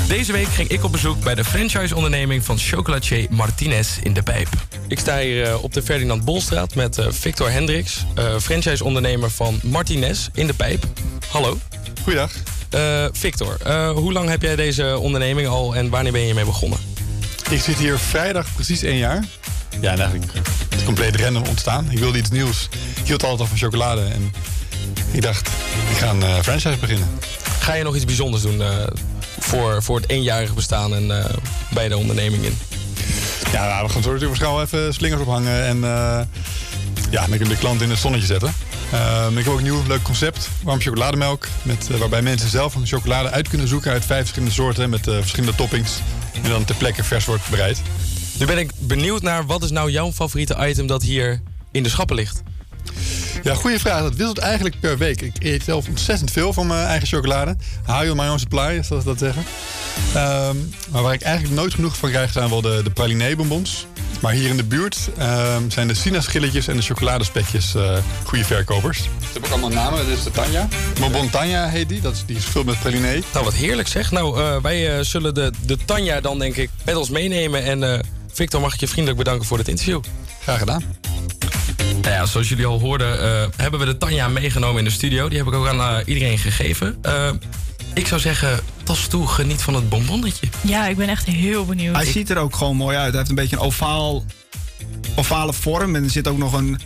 Deze week ging ik op bezoek bij de franchise-onderneming van chocolatier Martinez in de Pijp. Ik sta hier eh, op de Ferdinand Bolstraat met eh, Victor Hendricks, eh, franchise-ondernemer van Martinez in de Pijp. Hallo. Goeiedag. Eh, Victor, eh, hoe lang heb jij deze onderneming al en wanneer ben je mee begonnen? Ik zit hier vrijdag precies één jaar. Ja, en eigenlijk het is compleet random ontstaan. Ik wilde iets nieuws. Ik hield altijd al van chocolade. En ik dacht, ik ga een eh, franchise beginnen. Ga je nog iets bijzonders doen voor, voor het eenjarige bestaan en eh, bij de onderneming in? Ja, nou, we gaan zo natuurlijk waarschijnlijk wel even slingers ophangen. En ja, de klant in het zonnetje zetten. Ehm, ik heb ook een nieuw leuk concept. Warm chocolademelk. Met, eh, waarbij mensen zelf een chocolade uit kunnen zoeken uit vijf verschillende soorten. Met eh, verschillende toppings. En dan ter plekke vers wordt bereid. Nu ben ik benieuwd naar wat is nou jouw favoriete item dat hier in de schappen ligt? Ja, goede vraag. Dat wisselt eigenlijk per week. Ik eet zelf ontzettend veel van mijn eigen chocolade. Hou je my own supply, zoals ze dat zeggen. Ehm, maar waar ik eigenlijk nooit genoeg van krijg zijn wel de, de pralinee bonbons. Maar hier in de buurt ehm, zijn de sinaaschilletjes en de chocoladespekjes eh, goede verkopers. Ze hebben ook allemaal namen. Dit is de Tanja. Bonbon Tanja heet die. Dat is, die is gevuld met pralinee. Nou, wat heerlijk zeg. Nou, eh, wij eh, zullen de, de Tanja dan denk ik met ons meenemen. En eh, Victor, mag ik je vriendelijk bedanken voor dit interview. Graag gedaan. Nou ja, zoals jullie al hoorden, eh, hebben we de Tanja meegenomen in de studio. Die heb ik ook aan eh, iedereen gegeven. Ik zou zeggen, tas toe, geniet van het bonbonnetje. Ja, ik ben echt heel benieuwd. Hij ziet er ook gewoon mooi uit. Hij heeft een beetje een ovaal, ovale vorm. En er zit ook nog een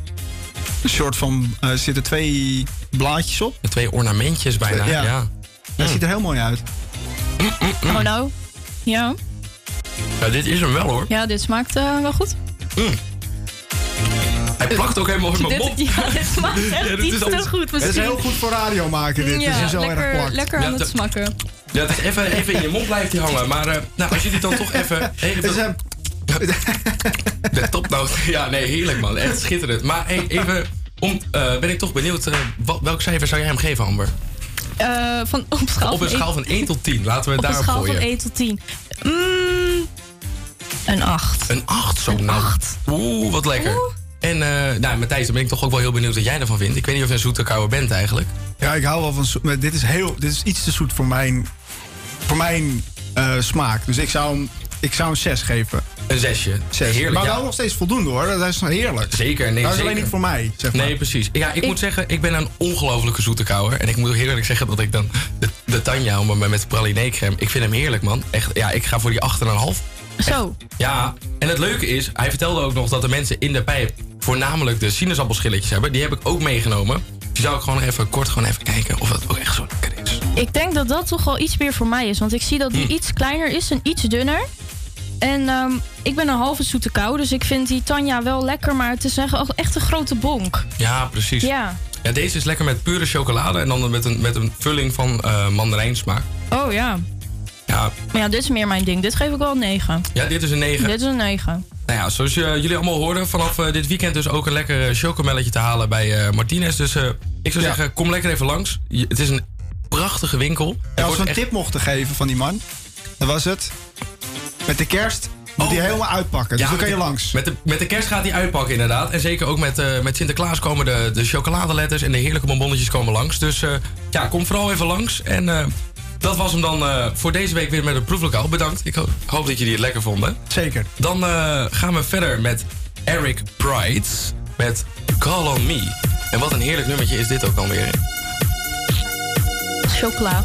soort van... eh, er zitten twee blaadjes op. Twee ornamentjes bijna, ja. ja. Hij ziet er heel mooi uit. Oh nou. Ja. Ja, dit is hem wel hoor. Ja, dit smaakt eh, wel goed. Hij plakt ook helemaal in mijn mond. Ja, dit smaakt echt Ja, dit niet is zo goed Het is misschien. heel goed voor radio maken dit. Ja, het is zo erg lekker, plakt. lekker Ja, aan het dat- smakken. Ja, het even, even in je mond blijft hij hangen. Maar eh, nou, als jullie dan toch even... even de topnoot. Ja, nee, heerlijk man. Echt schitterend. Maar hey, even... Om, eh, ben ik toch benieuwd, eh, wat, welk cijfer zou jij hem geven, Amber? Eh, van, op, schaal Op een schaal van 1 tot 10. Laten we Op het een daarop schaal van gooien. 1 tot 10. Mm, een 8. Een 8 zo nou. Oeh, wat lekker. En eh nou, Matthijs, dan ben ik toch ook wel heel benieuwd wat jij ervan vindt. Ik weet niet of je een zoete koude bent eigenlijk. Ja, ik hou wel van zoet. Dit is, heel, dit is iets te zoet voor mijn, voor mijn eh, smaak. Dus ik zou hem, ik zou hem 6 geven. Een zesje. Zes. Heerlijk, maar ja. wel nog steeds voldoende hoor. Dat is nog heerlijk. Zeker, nee, Dat is zeker. alleen niet voor mij, zeg maar. Nee, precies. Ja, ik, Ik- moet zeggen, ik ben een ongelofelijke zoete kouwer. En ik moet heel eerlijk zeggen dat ik dan de, de Tanja om me met pralinee crème... Ik vind hem heerlijk, man. Echt, ja, ik ga voor die 8,5. Zo. Ja, en het leuke is, hij vertelde ook nog dat de mensen in de pijp... voornamelijk de sinaasappelschilletjes hebben. Die heb ik ook meegenomen. Dus zou ik gewoon even kort gewoon even kijken of dat ook echt zo lekker is. Ik denk dat dat toch wel iets meer voor mij is. Want ik zie dat die Hm. iets kleiner is en iets dunner. En ehm, ik ben een halve zoete kou. Dus ik vind die Tanja wel lekker. Maar het is echt, echt een grote bonk. Ja, precies. Ja. Ja, deze is lekker met pure chocolade en dan met een, met een vulling van eh mandarijnsmaak. Oh ja. Ja, Maar ja, dit is meer mijn ding. Dit geef ik wel een 9. ja, dit is een 9. Dit is een 9. Nou ja, zoals eh, jullie allemaal hoorden, vanaf eh, dit weekend dus ook een lekker eh, chocomelletje te halen bij eh, Martinez. Dus eh, ik zou zeggen, kom lekker even langs. Je- het is een prachtige winkel. Ja, als we een echt- tip mochten geven van die man, dan was het. Met de kerst moet hij helemaal uitpakken. Dus dan met kan je de- langs. Met de, met de kerst gaat hij uitpakken, inderdaad. En zeker ook met, eh, met Sinterklaas komen de, de chocoladeletters en de heerlijke bonbonnetjes komen langs. Dus eh, ja, kom vooral even langs. En eh, dat was hem dan eh, voor deze week weer met een proeflokaal. Bedankt. Ik ho- hoop dat jullie het lekker vonden. Zeker. Dan eh, gaan we verder met Eric Pride met Call on Me. En wat een heerlijk nummertje is dit ook alweer. Chocola.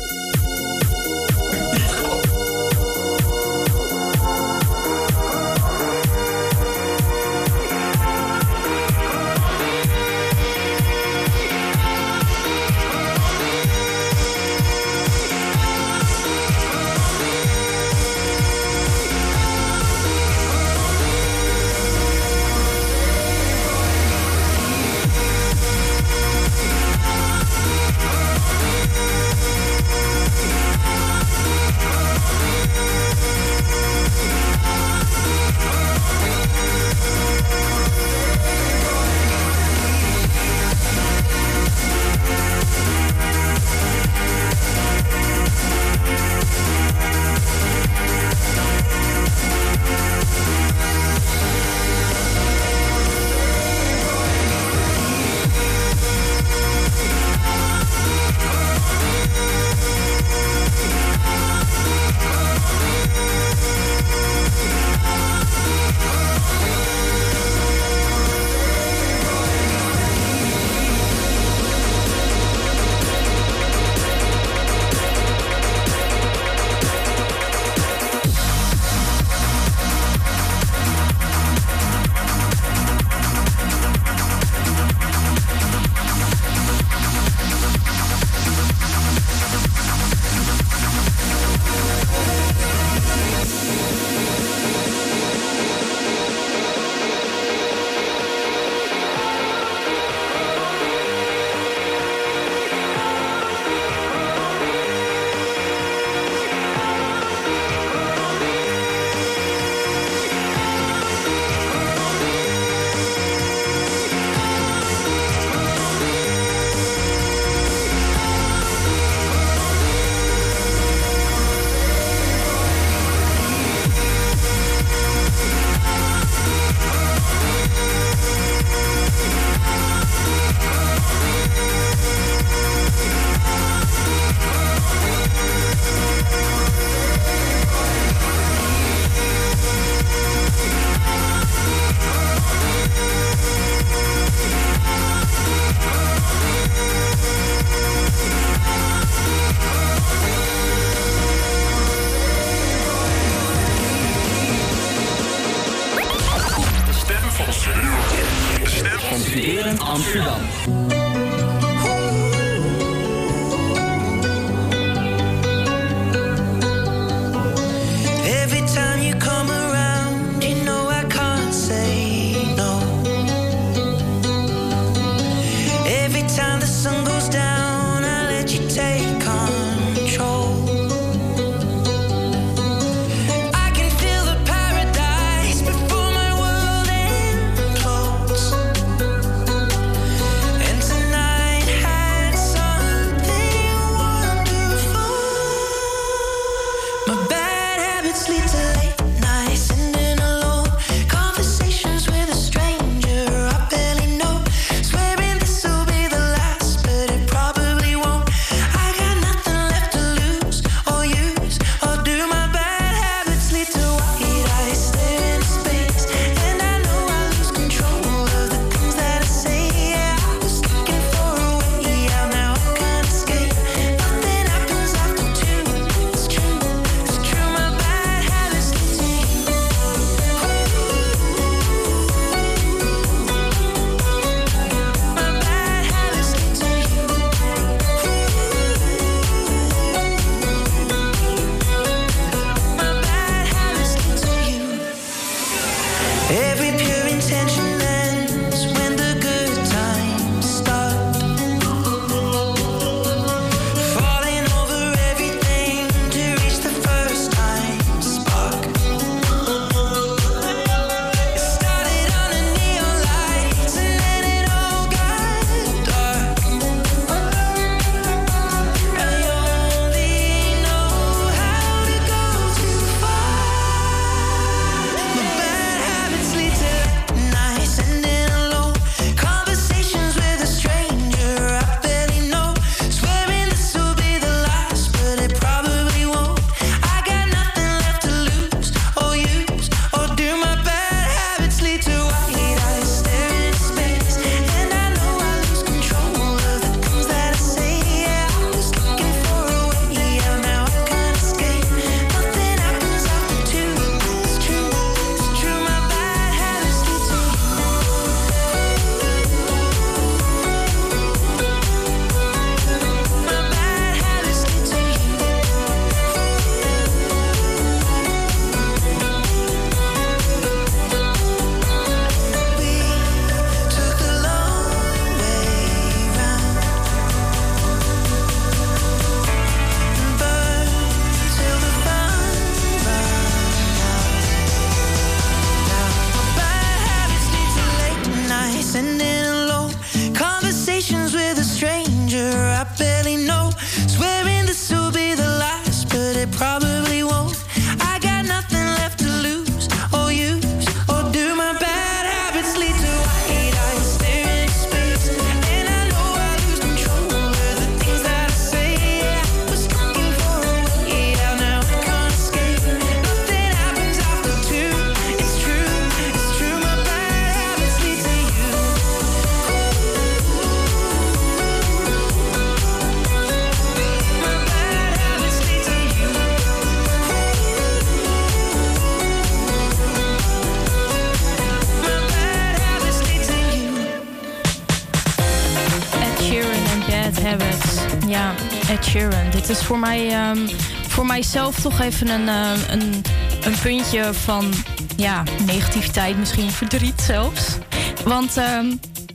Dit is voor mij, ehm, voor mijzelf toch even een, eh, een, een puntje van ja, negativiteit, misschien verdriet zelfs. Want ehm,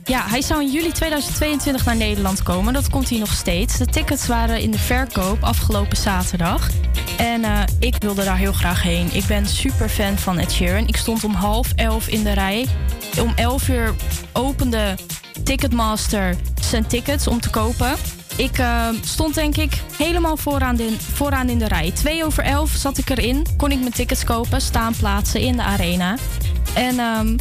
ja, hij zou in juli 2022 naar Nederland komen. Dat komt hij nog steeds. De tickets waren in de verkoop afgelopen zaterdag. En eh, ik wilde daar heel graag heen. Ik ben super fan van Ed Sheeran. Ik stond om half elf in de rij. Om elf uur opende Ticketmaster zijn tickets om te kopen. Ik stond denk ik helemaal vooraan, de, vooraan in de rij. Twee over elf zat ik erin. Kon ik mijn tickets kopen, staan plaatsen in de arena. En ehm,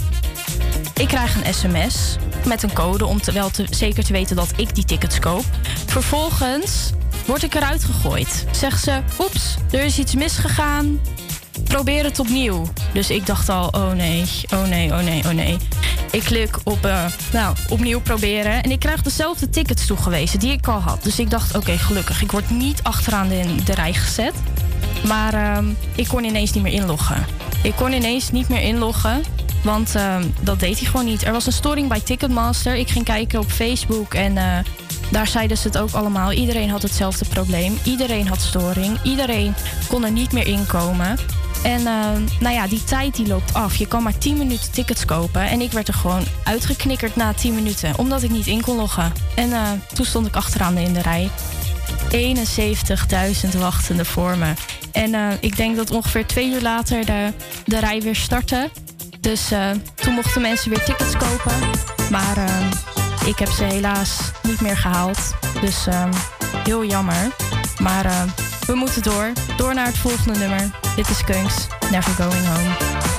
ik krijg een sms met een code om te, wel te, zeker te weten dat ik die tickets koop. Vervolgens word ik eruit gegooid. Zegt ze, oeps, er is iets misgegaan. Probeer het opnieuw. Dus ik dacht al, oh nee, oh nee, oh nee, oh nee. Ik klik op, eh, nou, opnieuw proberen. En ik krijg dezelfde tickets toegewezen die ik al had. Dus ik dacht, oké, gelukkig. Ik word niet achteraan de, de rij gezet. Maar ehm, ik kon ineens niet meer inloggen. Ik kon ineens niet meer inloggen. Want ehm, dat deed hij gewoon niet. Er was een storing bij Ticketmaster. Ik ging kijken op Facebook en eh, daar zeiden ze het ook allemaal. Iedereen had hetzelfde probleem. Iedereen had storing. Iedereen kon er niet meer inkomen. En ehm, nou ja, die tijd die loopt af. Je kan maar 10 minuten tickets kopen. En ik werd er gewoon uitgeknikkerd na 10 minuten. Omdat ik niet in kon loggen. En eh, toen stond ik achteraan in de rij. 71.000 wachtende voor me. En eh, ik denk dat ongeveer twee uur later de, de rij weer startte. Dus eh, toen mochten mensen weer tickets kopen. Maar eh, ik heb ze helaas niet meer gehaald. Dus eh, heel jammer. Maar eh, we moeten door. Door naar het volgende nummer. Dit is Kunks, Never Going Home.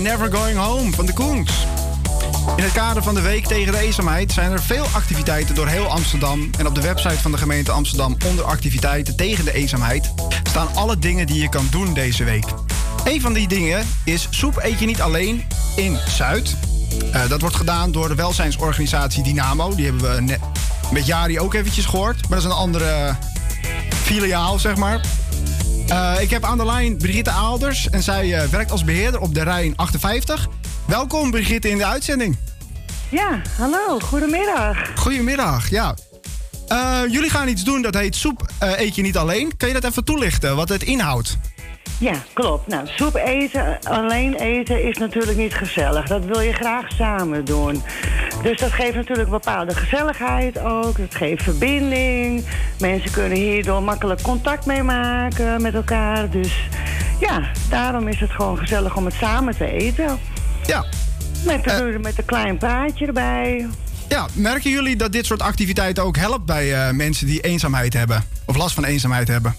Never Going Home van de Koens. In het kader van de Week tegen de eenzaamheid zijn er veel activiteiten door heel Amsterdam. En op de website van de gemeente Amsterdam onder activiteiten tegen de eenzaamheid staan alle dingen die je kan doen deze week. Een van die dingen is soep eet je niet alleen in Zuid. Eh, dat wordt gedaan door de welzijnsorganisatie Dynamo. Die hebben we net met Jari ook eventjes gehoord. Maar dat is een andere filiaal, zeg maar. Eh, ik heb aan de lijn Brigitte Aalders en zij eh, werkt als beheerder op de Rijn 58. Welkom Brigitte in de uitzending. Ja, hallo, goedemiddag. Goedemiddag, ja. Eh, jullie gaan iets doen dat heet soep eet je niet alleen. Kan je dat even toelichten, wat het inhoudt? Ja, klopt. Nou, soep eten, alleen eten is natuurlijk niet gezellig. Dat wil je graag samen doen. Dus dat geeft natuurlijk een bepaalde gezelligheid ook. Het geeft verbinding. Mensen kunnen hierdoor makkelijk contact mee maken met elkaar. Dus ja, daarom is het gewoon gezellig om het samen te eten. Ja. Met, een- met een klein praatje erbij. Ja, merken jullie dat dit soort activiteiten ook helpt bij eh, mensen die eenzaamheid hebben? Of last van eenzaamheid hebben?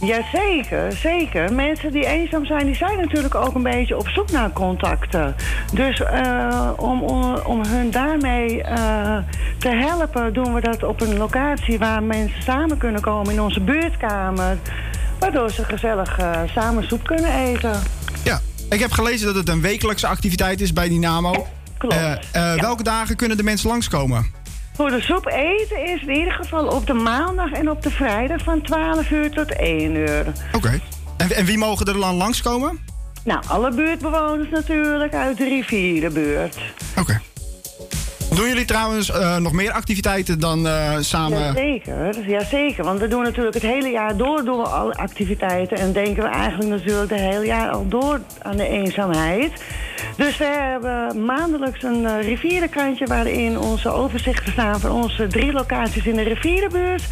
Jazeker, zeker. Mensen die eenzaam zijn, die zijn natuurlijk ook een beetje op zoek naar contacten. Dus eh, om, om, om hun daarmee eh, te helpen, doen we dat op een locatie waar mensen samen kunnen komen in onze buurtkamer. Waardoor ze gezellig eh, samen soep kunnen eten. Ja, ik heb gelezen dat het een wekelijkse activiteit is bij Dynamo. Klopt. Welke dagen kunnen de mensen langskomen? Voor de soep eten is in ieder geval op de maandag en op de vrijdag van 12 uur tot 1 uur. Oké. En, en wie mogen er dan langskomen? Nou, alle buurtbewoners natuurlijk uit de rivierenbuurt. Doen jullie trouwens eh, nog meer activiteiten dan eh, samen... Jazeker, jazeker. Want we doen natuurlijk het hele jaar door doen we alle activiteiten. En denken we eigenlijk natuurlijk het hele jaar al door aan de eenzaamheid. Dus we hebben maandelijks een eh, rivierenkrantje waarin onze overzichten staan van onze drie locaties in de rivierenbuurt.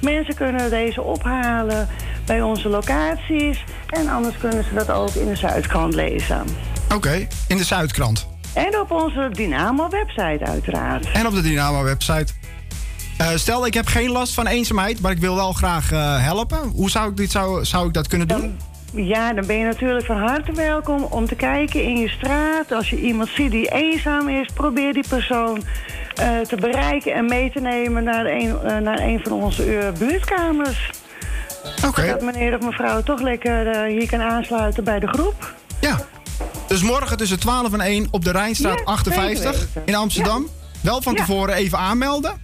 Mensen kunnen deze ophalen bij onze locaties. En anders kunnen ze dat ook in de Zuidkrant lezen. Oké, in de Zuidkrant. En op onze Dynamo-website uiteraard. En op de Dynamo-website. Eh, stel, ik heb geen last van eenzaamheid, maar ik wil wel graag eh, helpen. Hoe zou ik, dit, zou, zou ik dat kunnen doen? Ja, dan ben je natuurlijk van harte welkom om te kijken in je straat. Als je iemand ziet die eenzaam is, probeer die persoon eh, te bereiken en mee te nemen naar een, naar een van onze buurtkamers. Oké. Zodat meneer of mevrouw toch lekker hier kan aansluiten bij de groep. Dus morgen tussen 12 en 1 op de Rijnstraat Ja, 58 zeker weten. in Amsterdam. Wel van tevoren even aanmelden.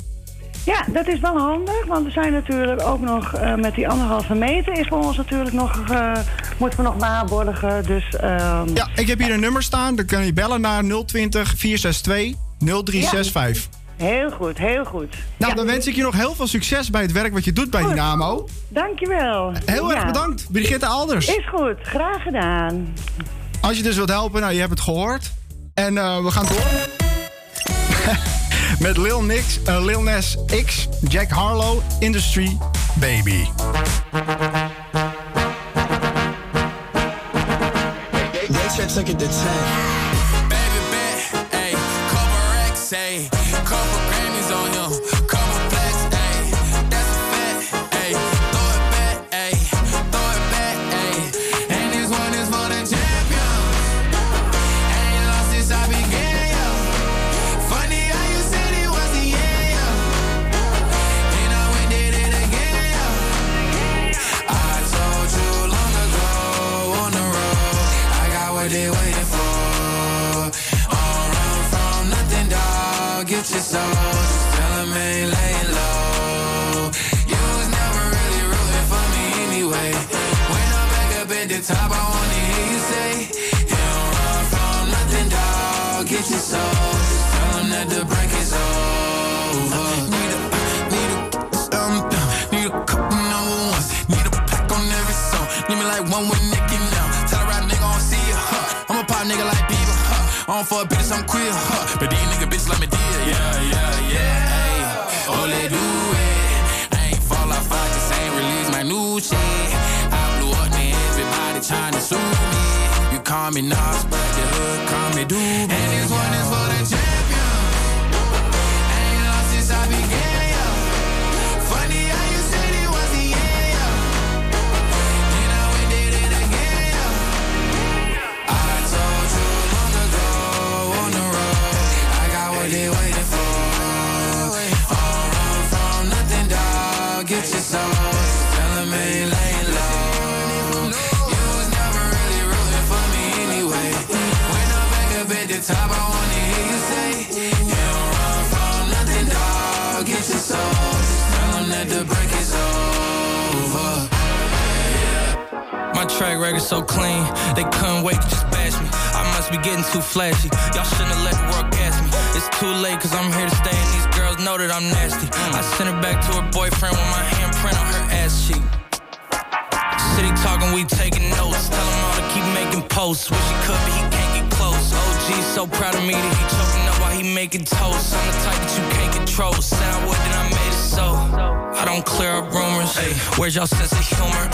Ja, dat is wel handig, want we zijn natuurlijk ook nog eh, met die anderhalve meter is voor ons natuurlijk nog, eh, moeten we nog waarborgen. Dus ehm, Ja, ik heb hier een nummer staan. Dan kun je bellen naar 020 462 0365. heel goed, heel goed. Nou, dan wens ik je nog heel veel succes bij het werk wat je doet bij Dynamo. Dankjewel. Heel erg bedankt, Brigitte Alders. Is goed, graag gedaan. Als je dus wilt helpen, nou, je hebt het gehoord. En eh, we gaan door. Met Lil, Nix, eh, Lil Nas X, Jack Harlow, Industry, Baby. Posts. Wish he could, but he can't get close. OG so proud of me that he choking up while he making toast. I'm the type that you can't control. I would, then I made it so. I don't clear up rumors. Where's y'all sense of humor?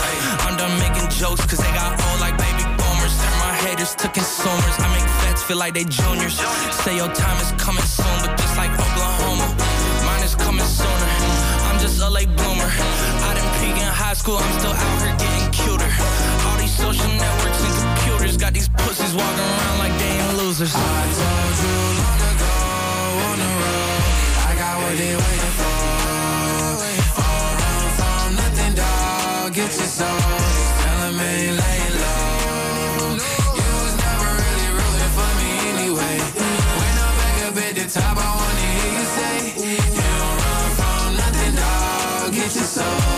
I'm done making jokes, cause they got old like baby boomers. Turn my haters to consumers. I make vets feel like they juniors. Say your time is coming soon, but just like Oklahoma, mine is coming sooner. I'm just a late bloomer. I didn't peak in high school, I'm still out here getting cuter. All these social networks Got these pussies walking around like they ain't losers. I told you long ago on the road, I got what they waiting for. All run from nothing, dog. Get your soul. Ain't laying low. You was never really rooting for me anyway. When I'm back up at the top, I wanna hear you say, You don't run from nothing, dog. Get your soul.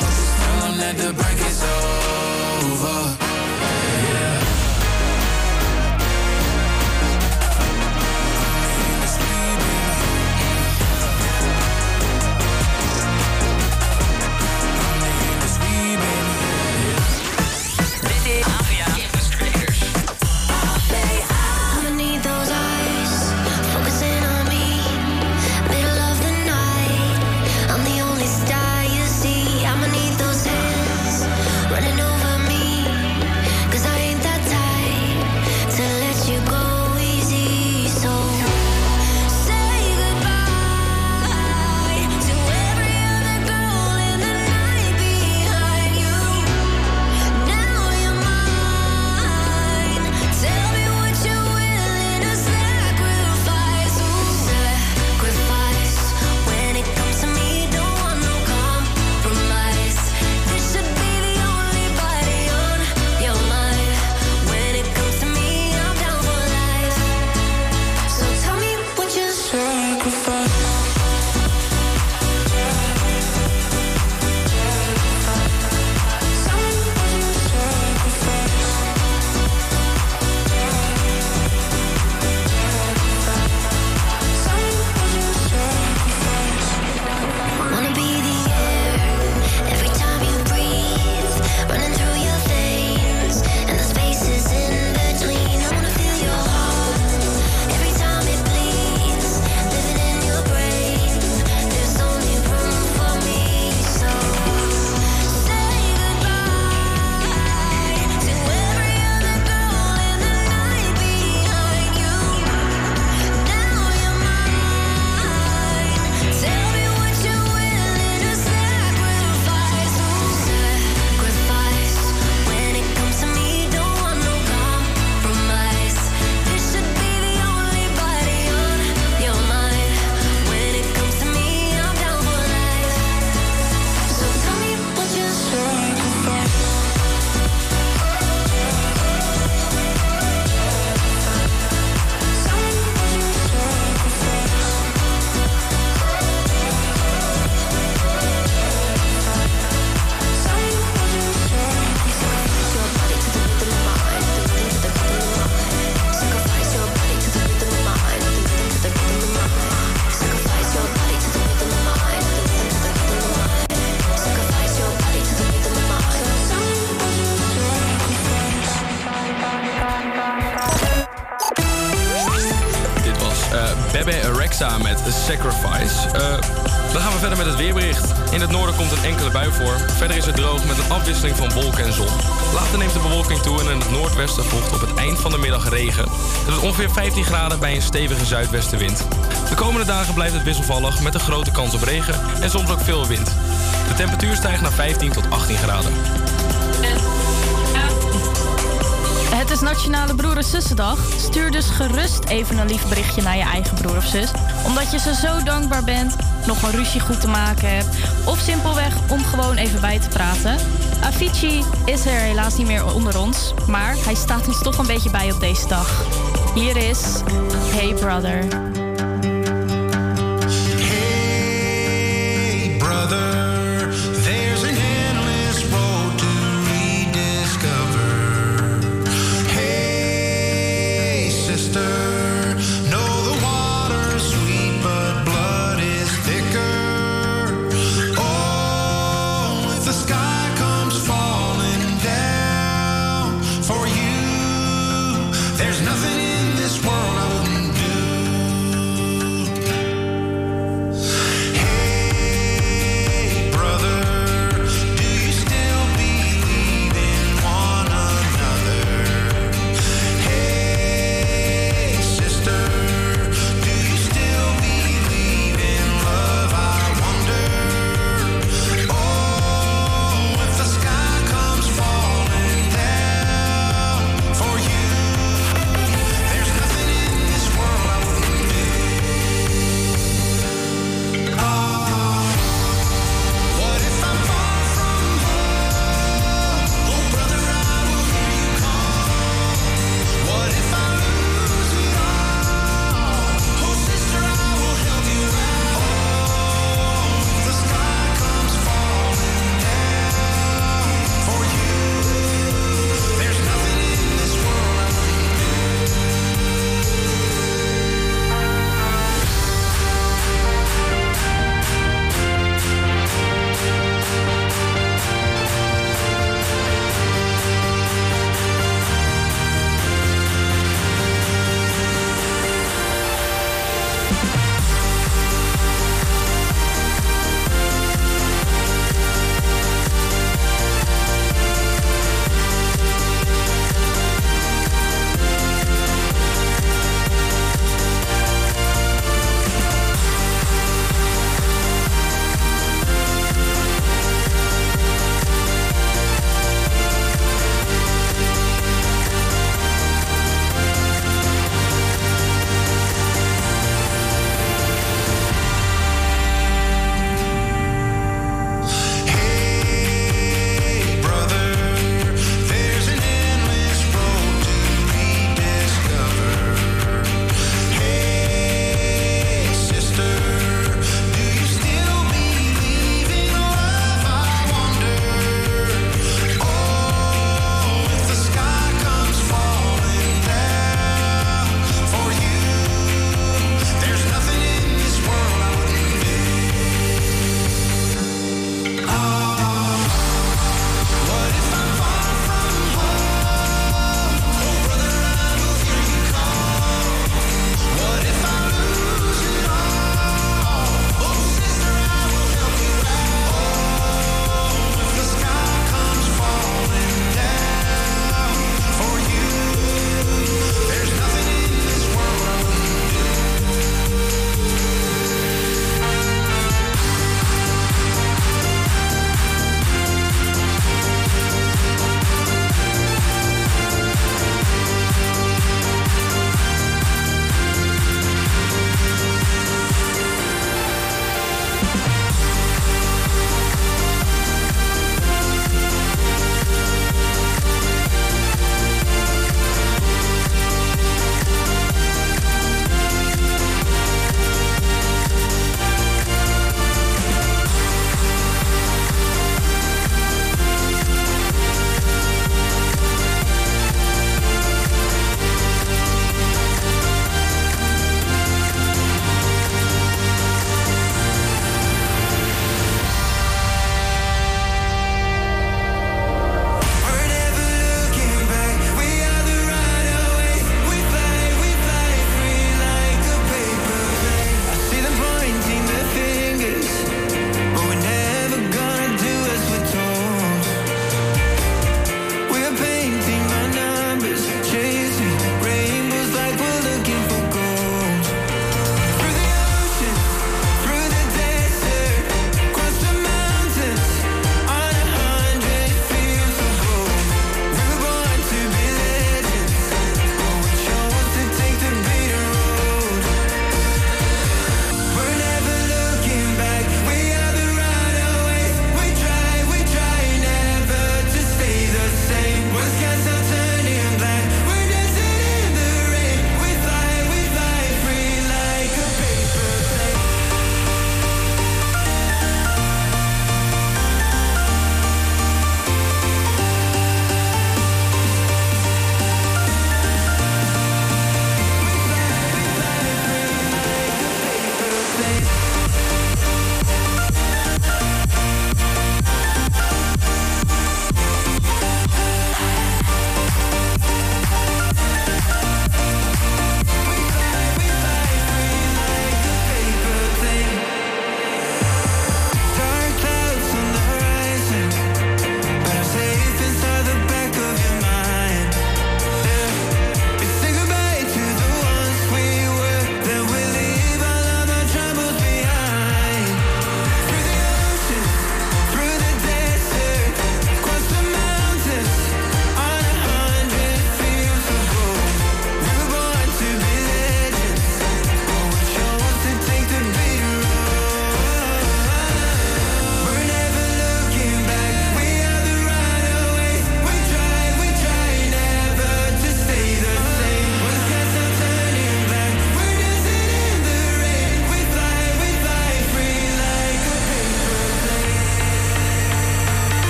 Bij een stevige zuidwestenwind. De komende dagen blijft het wisselvallig met een grote kans op regen en soms ook veel wind. De temperatuur stijgt naar 15 tot 18 graden. Het is Nationale Broer en Zussendag. Stuur dus gerust even een lief berichtje naar je eigen broer of zus. Omdat je ze zo dankbaar bent, nog een ruzie goed te maken hebt. Of simpelweg om gewoon even bij te praten. Avicii is er helaas niet meer onder ons. Maar hij staat ons toch een beetje bij op deze dag. Hier is Hey Brother.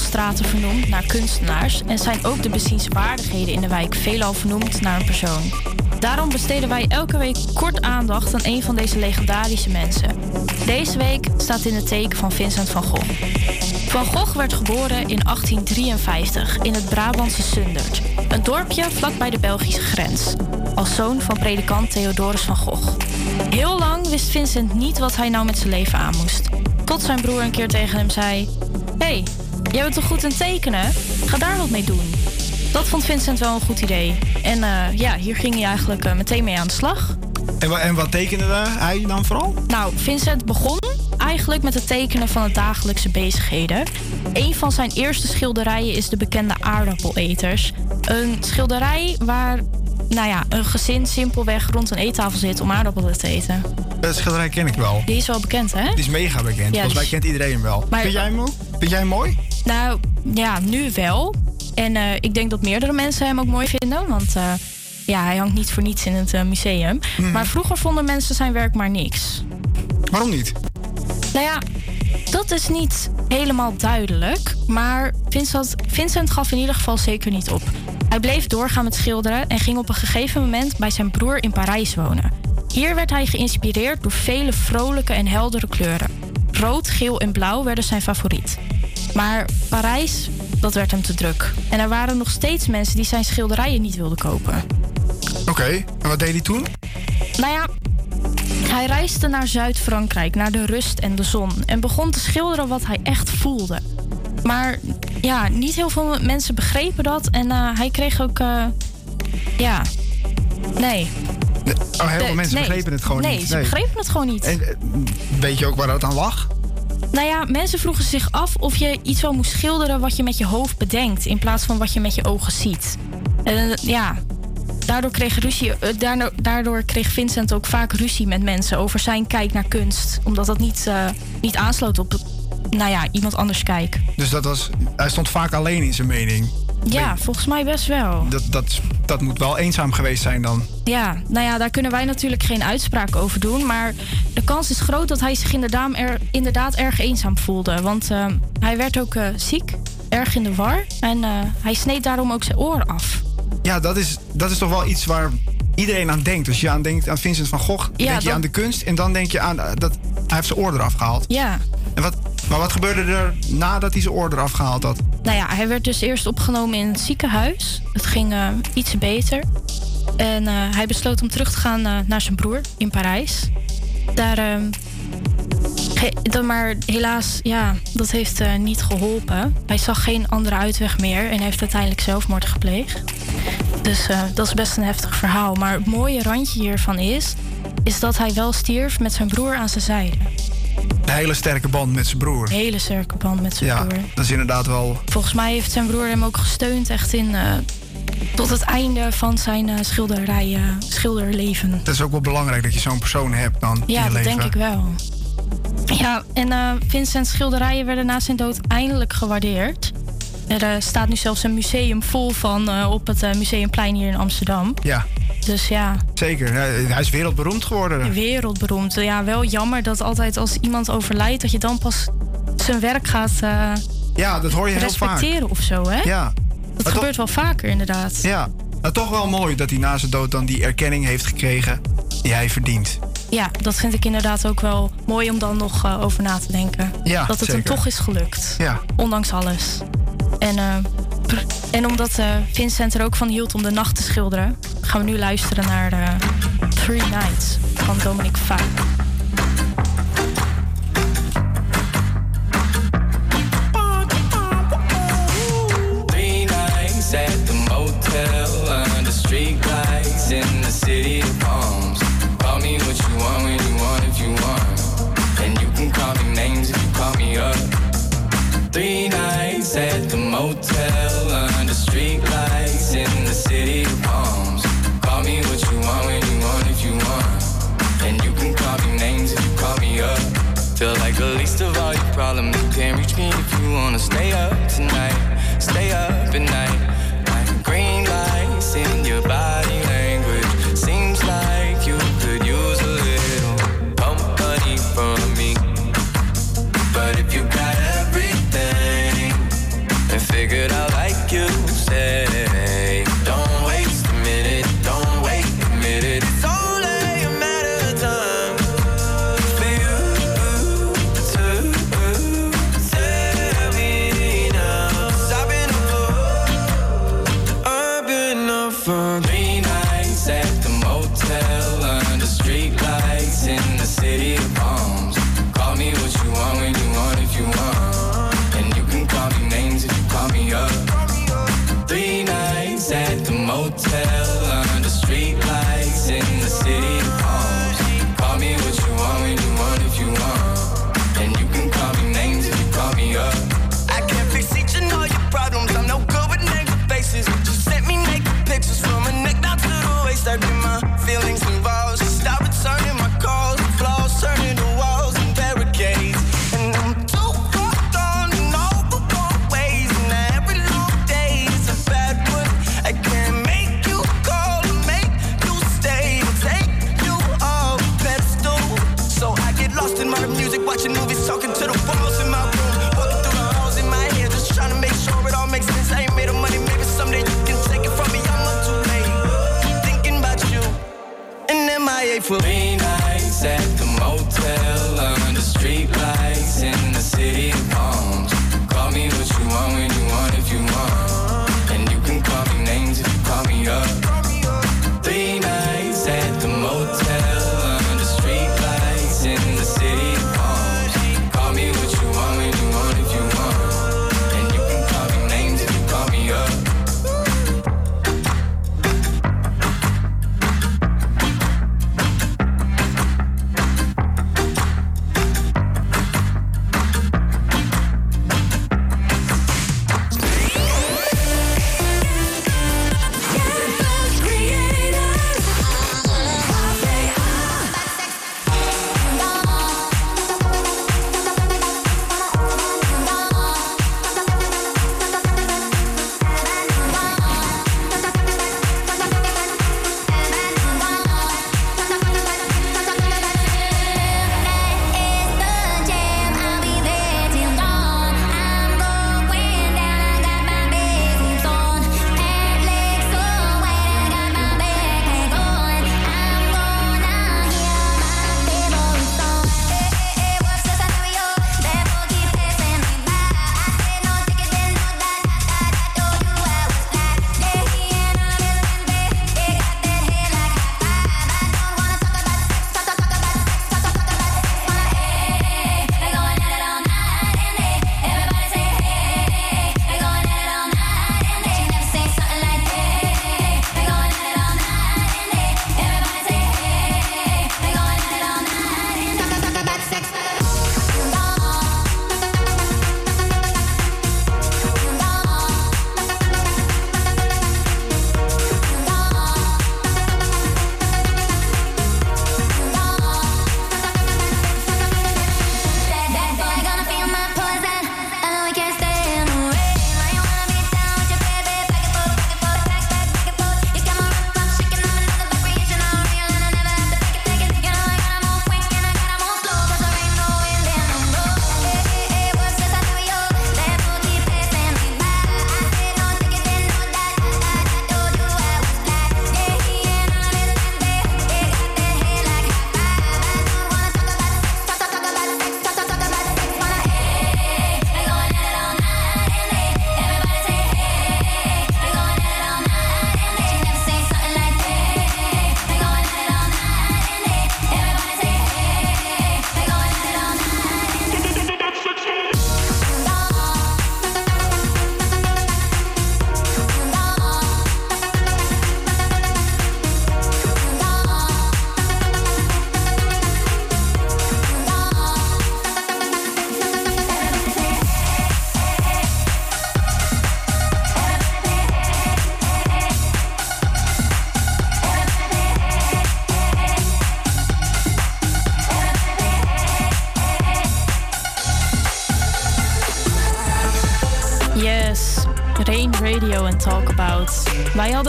Straten vernoemd naar kunstenaars en zijn ook de bezienswaardigheden in de wijk veelal vernoemd naar een persoon. Daarom besteden wij elke week kort aandacht aan een van deze legendarische mensen. Deze week staat in het teken van Vincent van Gogh. Van Gogh werd geboren in 1853 in het Brabantse Sundert, een dorpje vlakbij de Belgische grens, als zoon van predikant Theodorus van Gogh. Heel lang wist Vincent niet wat hij nou met zijn leven aan moest. Tot zijn broer een keer tegen hem zei: hey, jij bent toch goed in tekenen? Ga daar wat mee doen. Dat vond Vincent wel een goed idee. En eh, ja, hier ging hij eigenlijk eh, meteen mee aan de slag. En, en wat tekende hij dan vooral? Nou, Vincent begon eigenlijk met het tekenen van de dagelijkse bezigheden. Een van zijn eerste schilderijen is de bekende aardappeleters. Een schilderij waar nou ja, een gezin simpelweg rond een eettafel zit om aardappelen te eten. Dat schilderij ken ik wel. Die is wel bekend, hè? Die is mega bekend. Volgens dus- mij kent iedereen hem wel. Maar- Vind jij hem ook? Vind jij hem mooi? Nou, ja, nu wel. En eh, ik denk dat meerdere mensen hem ook mooi vinden. Want eh, ja, hij hangt niet voor niets in het eh, museum. Maar vroeger vonden mensen zijn werk maar niks. Waarom niet? Nou ja, dat is niet helemaal duidelijk. Maar Vincent, Vincent gaf in ieder geval zeker niet op. Hij bleef doorgaan met schilderen en ging op een gegeven moment bij zijn broer in Parijs wonen. Hier werd hij geïnspireerd door vele vrolijke en heldere kleuren. Rood, geel en blauw werden zijn favoriet. Maar Parijs, dat werd hem te druk. En er waren nog steeds mensen die zijn schilderijen niet wilden kopen. Oké, en wat deed hij toen? Nou ja, hij reisde naar Zuid-Frankrijk, naar de rust en de zon. En begon te schilderen wat hij echt voelde. Maar ja, niet heel veel mensen begrepen dat. En eh, hij kreeg ook. eh, ja. Nee. Oh, heel veel mensen nee. begrepen het gewoon nee, niet. ze begrepen het gewoon niet. En eh, weet je ook waar dat aan lag? Nou ja, mensen vroegen zich af of je iets wel moest schilderen wat je met je hoofd bedenkt, in plaats van wat je met je ogen ziet. Eh, ja, daardoor kreeg, ruzie, eh, daardoor, daardoor kreeg Vincent ook vaak ruzie met mensen over zijn kijk naar kunst. Omdat dat niet, eh, niet aansloot op nou ja, iemand anders kijk. Dus dat was, hij stond vaak alleen in zijn mening. Ja, volgens mij best wel. Dat, dat, dat moet wel eenzaam geweest zijn dan. Ja, nou ja, daar kunnen wij natuurlijk geen uitspraak over doen. Maar de kans is groot dat hij zich inderdaad, er, inderdaad erg eenzaam voelde. Want eh, hij werd ook eh, ziek, erg in de war. En eh, hij sneed daarom ook zijn oor af. Ja, dat is, dat is toch wel iets waar iedereen aan denkt. Als je aan denkt aan Vincent van Gogh, Ja, denk je aan de kunst. En dan denk je aan dat hij heeft zijn oor eraf gehaald. Ja, En wat, maar wat gebeurde er nadat hij zijn oor eraf gehaald had? nou ja, hij werd dus eerst opgenomen in het ziekenhuis. Het ging eh, iets beter. En eh, hij besloot om terug te gaan eh, naar zijn broer in Parijs. Daar, eh, dan maar helaas, ja, dat heeft niet geholpen. Hij zag geen andere uitweg meer en heeft uiteindelijk zelfmoord gepleegd. Dus dat is best een heftig verhaal. Maar het mooie randje hiervan is, is dat hij wel stierf met zijn broer aan zijn zijde. Een hele sterke band met zijn broer. Een hele sterke band met zijn Ja, broer. dat is inderdaad wel... Volgens mij heeft zijn broer hem ook gesteund echt in eh, tot het einde van zijn schilderij, eh, schilderleven. Het is ook wel belangrijk dat je zo'n persoon hebt dan in Ja, je dat leven. denk ik wel. Ja, en Vincent's schilderijen werden na zijn dood eindelijk gewaardeerd. Er staat nu zelfs een museum vol van op het Museumplein hier in Amsterdam. Ja, Dus ja, zeker. Hij is wereldberoemd geworden. wereldberoemd. Ja, wel jammer dat altijd als iemand overlijdt... dat je dan pas zijn werk gaat eh, Ja, dat hoor je heel vaak. respecteren of zo, hè? Ja. Dat Maar gebeurt wel vaker, inderdaad. Ja, maar toch wel mooi dat hij na zijn dood dan die erkenning heeft gekregen die hij verdient. Ja, dat vind ik inderdaad ook wel mooi om dan nog eh, over na te denken. Ja, dat het hem zeker. toch is gelukt. Ja. Ondanks alles. En, eh, pr- en omdat eh, Vincent er ook van hield om de nacht te schilderen, gaan we nu luisteren naar eh, Three Nights van Dominic Fike.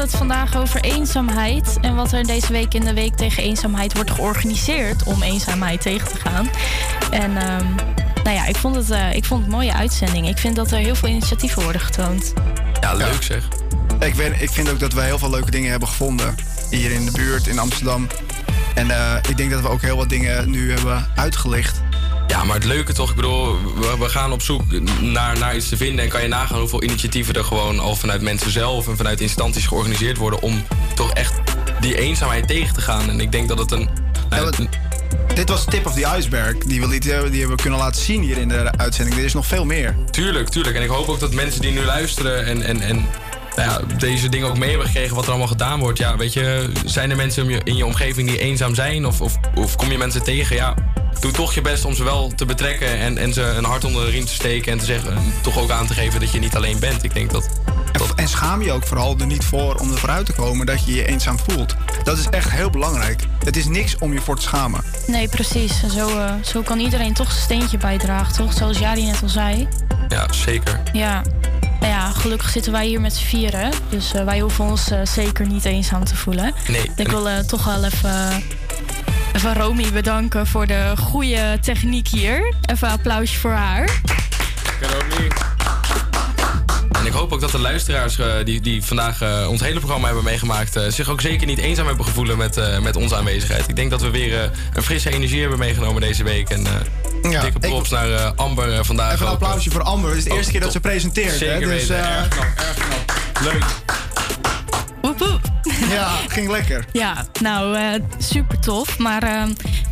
Hadden het vandaag over eenzaamheid en wat er deze week in de week tegen eenzaamheid wordt georganiseerd om eenzaamheid tegen te gaan. En ehm, nou ja, ik vond, het, eh, ik vond het een mooie uitzending. Ik vind dat er heel veel initiatieven worden getoond. Ja, leuk zeg. Ik, weet, ik vind ook dat we heel veel leuke dingen hebben gevonden. Hier in de buurt, in Amsterdam. En eh, ik denk dat we ook heel wat dingen nu hebben uitgelicht. Ja, maar het leuke toch, ik bedoel, we, we gaan op zoek naar, naar iets te vinden. En kan je nagaan hoeveel initiatieven er gewoon al vanuit mensen zelf en vanuit instanties georganiseerd worden om toch echt die eenzaamheid tegen te gaan. En ik denk dat het een. nou, Dit was tip of the iceberg. Die we, die hebben we kunnen laten zien hier in de uitzending. Er is nog veel meer. Tuurlijk, tuurlijk. En ik hoop ook dat mensen die nu luisteren en, en, en nou ja, deze dingen ook mee hebben gekregen wat er allemaal gedaan wordt. Ja, weet je, zijn er mensen in je- in je omgeving die eenzaam zijn? Of, of, of kom je mensen tegen? Ja, doe toch je best om ze wel te betrekken en, en ze een hart onder de riem te steken en te zeggen, en toch ook aan te geven dat je niet alleen bent. Ik denk dat. En schaam je ook vooral er niet voor om er vooruit te komen dat je je eenzaam voelt. Dat is echt heel belangrijk. Het is niks om je voor te schamen. Nee, precies. Zo, eh, zo kan iedereen toch zijn steentje bijdragen, toch? Zoals Jari net al zei. Ja, zeker. Ja. Nou ja, gelukkig zitten wij hier met z'n vieren. Dus eh, wij hoeven ons eh, zeker niet eenzaam te voelen. Nee. Ik wil eh, toch wel even, even Romy bedanken voor de goede techniek hier. Even een applausje voor haar. En ik hoop ook dat de luisteraars eh, die, die vandaag eh, ons hele programma hebben meegemaakt... eh, zich ook zeker niet eenzaam hebben gevoelen met, eh, met onze aanwezigheid. Ik denk dat we weer een frisse energie hebben meegenomen deze week. En eh, Ja, dikke ik- props naar eh, Amber vandaag. Even een applausje voor Amber. Het is de Oh, eerste keer dat top. ze presenteert. Zeker hè? Dus, weten. eh, Erg knap, erg knap. Leuk. Woep, woep. Ja, ging lekker. Ja, nou, eh, super tof. Maar eh,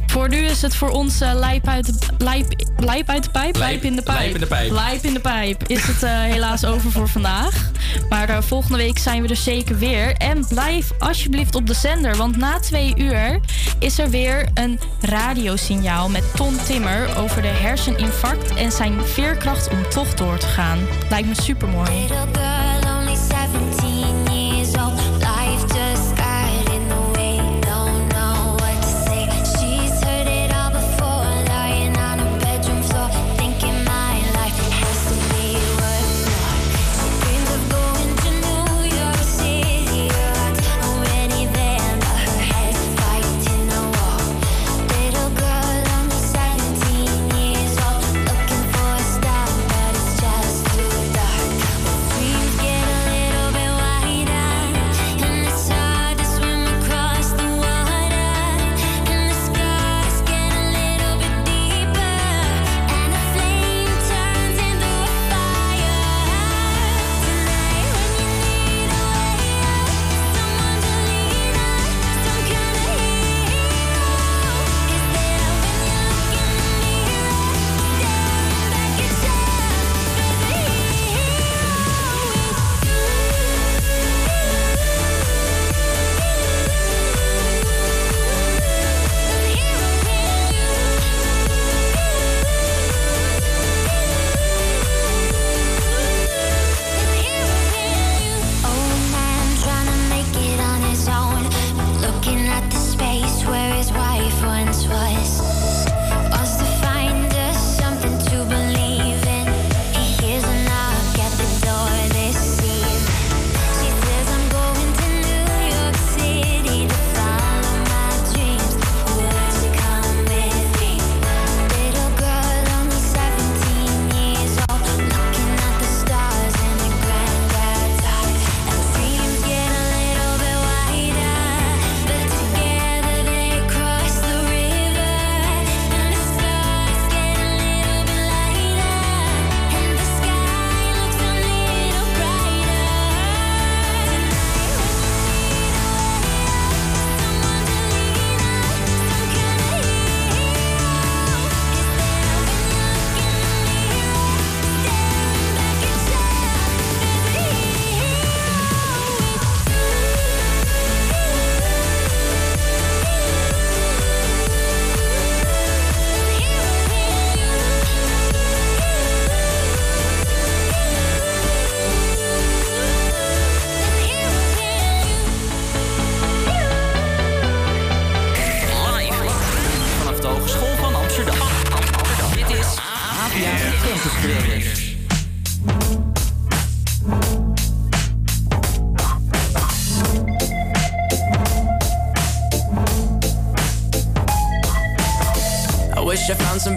voor nu is het voor ons eh, lijp, uit de, lijp, lijp uit de pijp? Lijp- Lijp in de pijp. lijp in de pijp. Lijp in de pijp. Is het eh, helaas over voor vandaag. Maar volgende week zijn we er zeker weer. En blijf alsjeblieft op de zender. Want na twee uur is er weer een radiosignaal met Ton Timmer over de herseninfarct en zijn veerkracht om toch door te gaan. Lijkt me super mooi.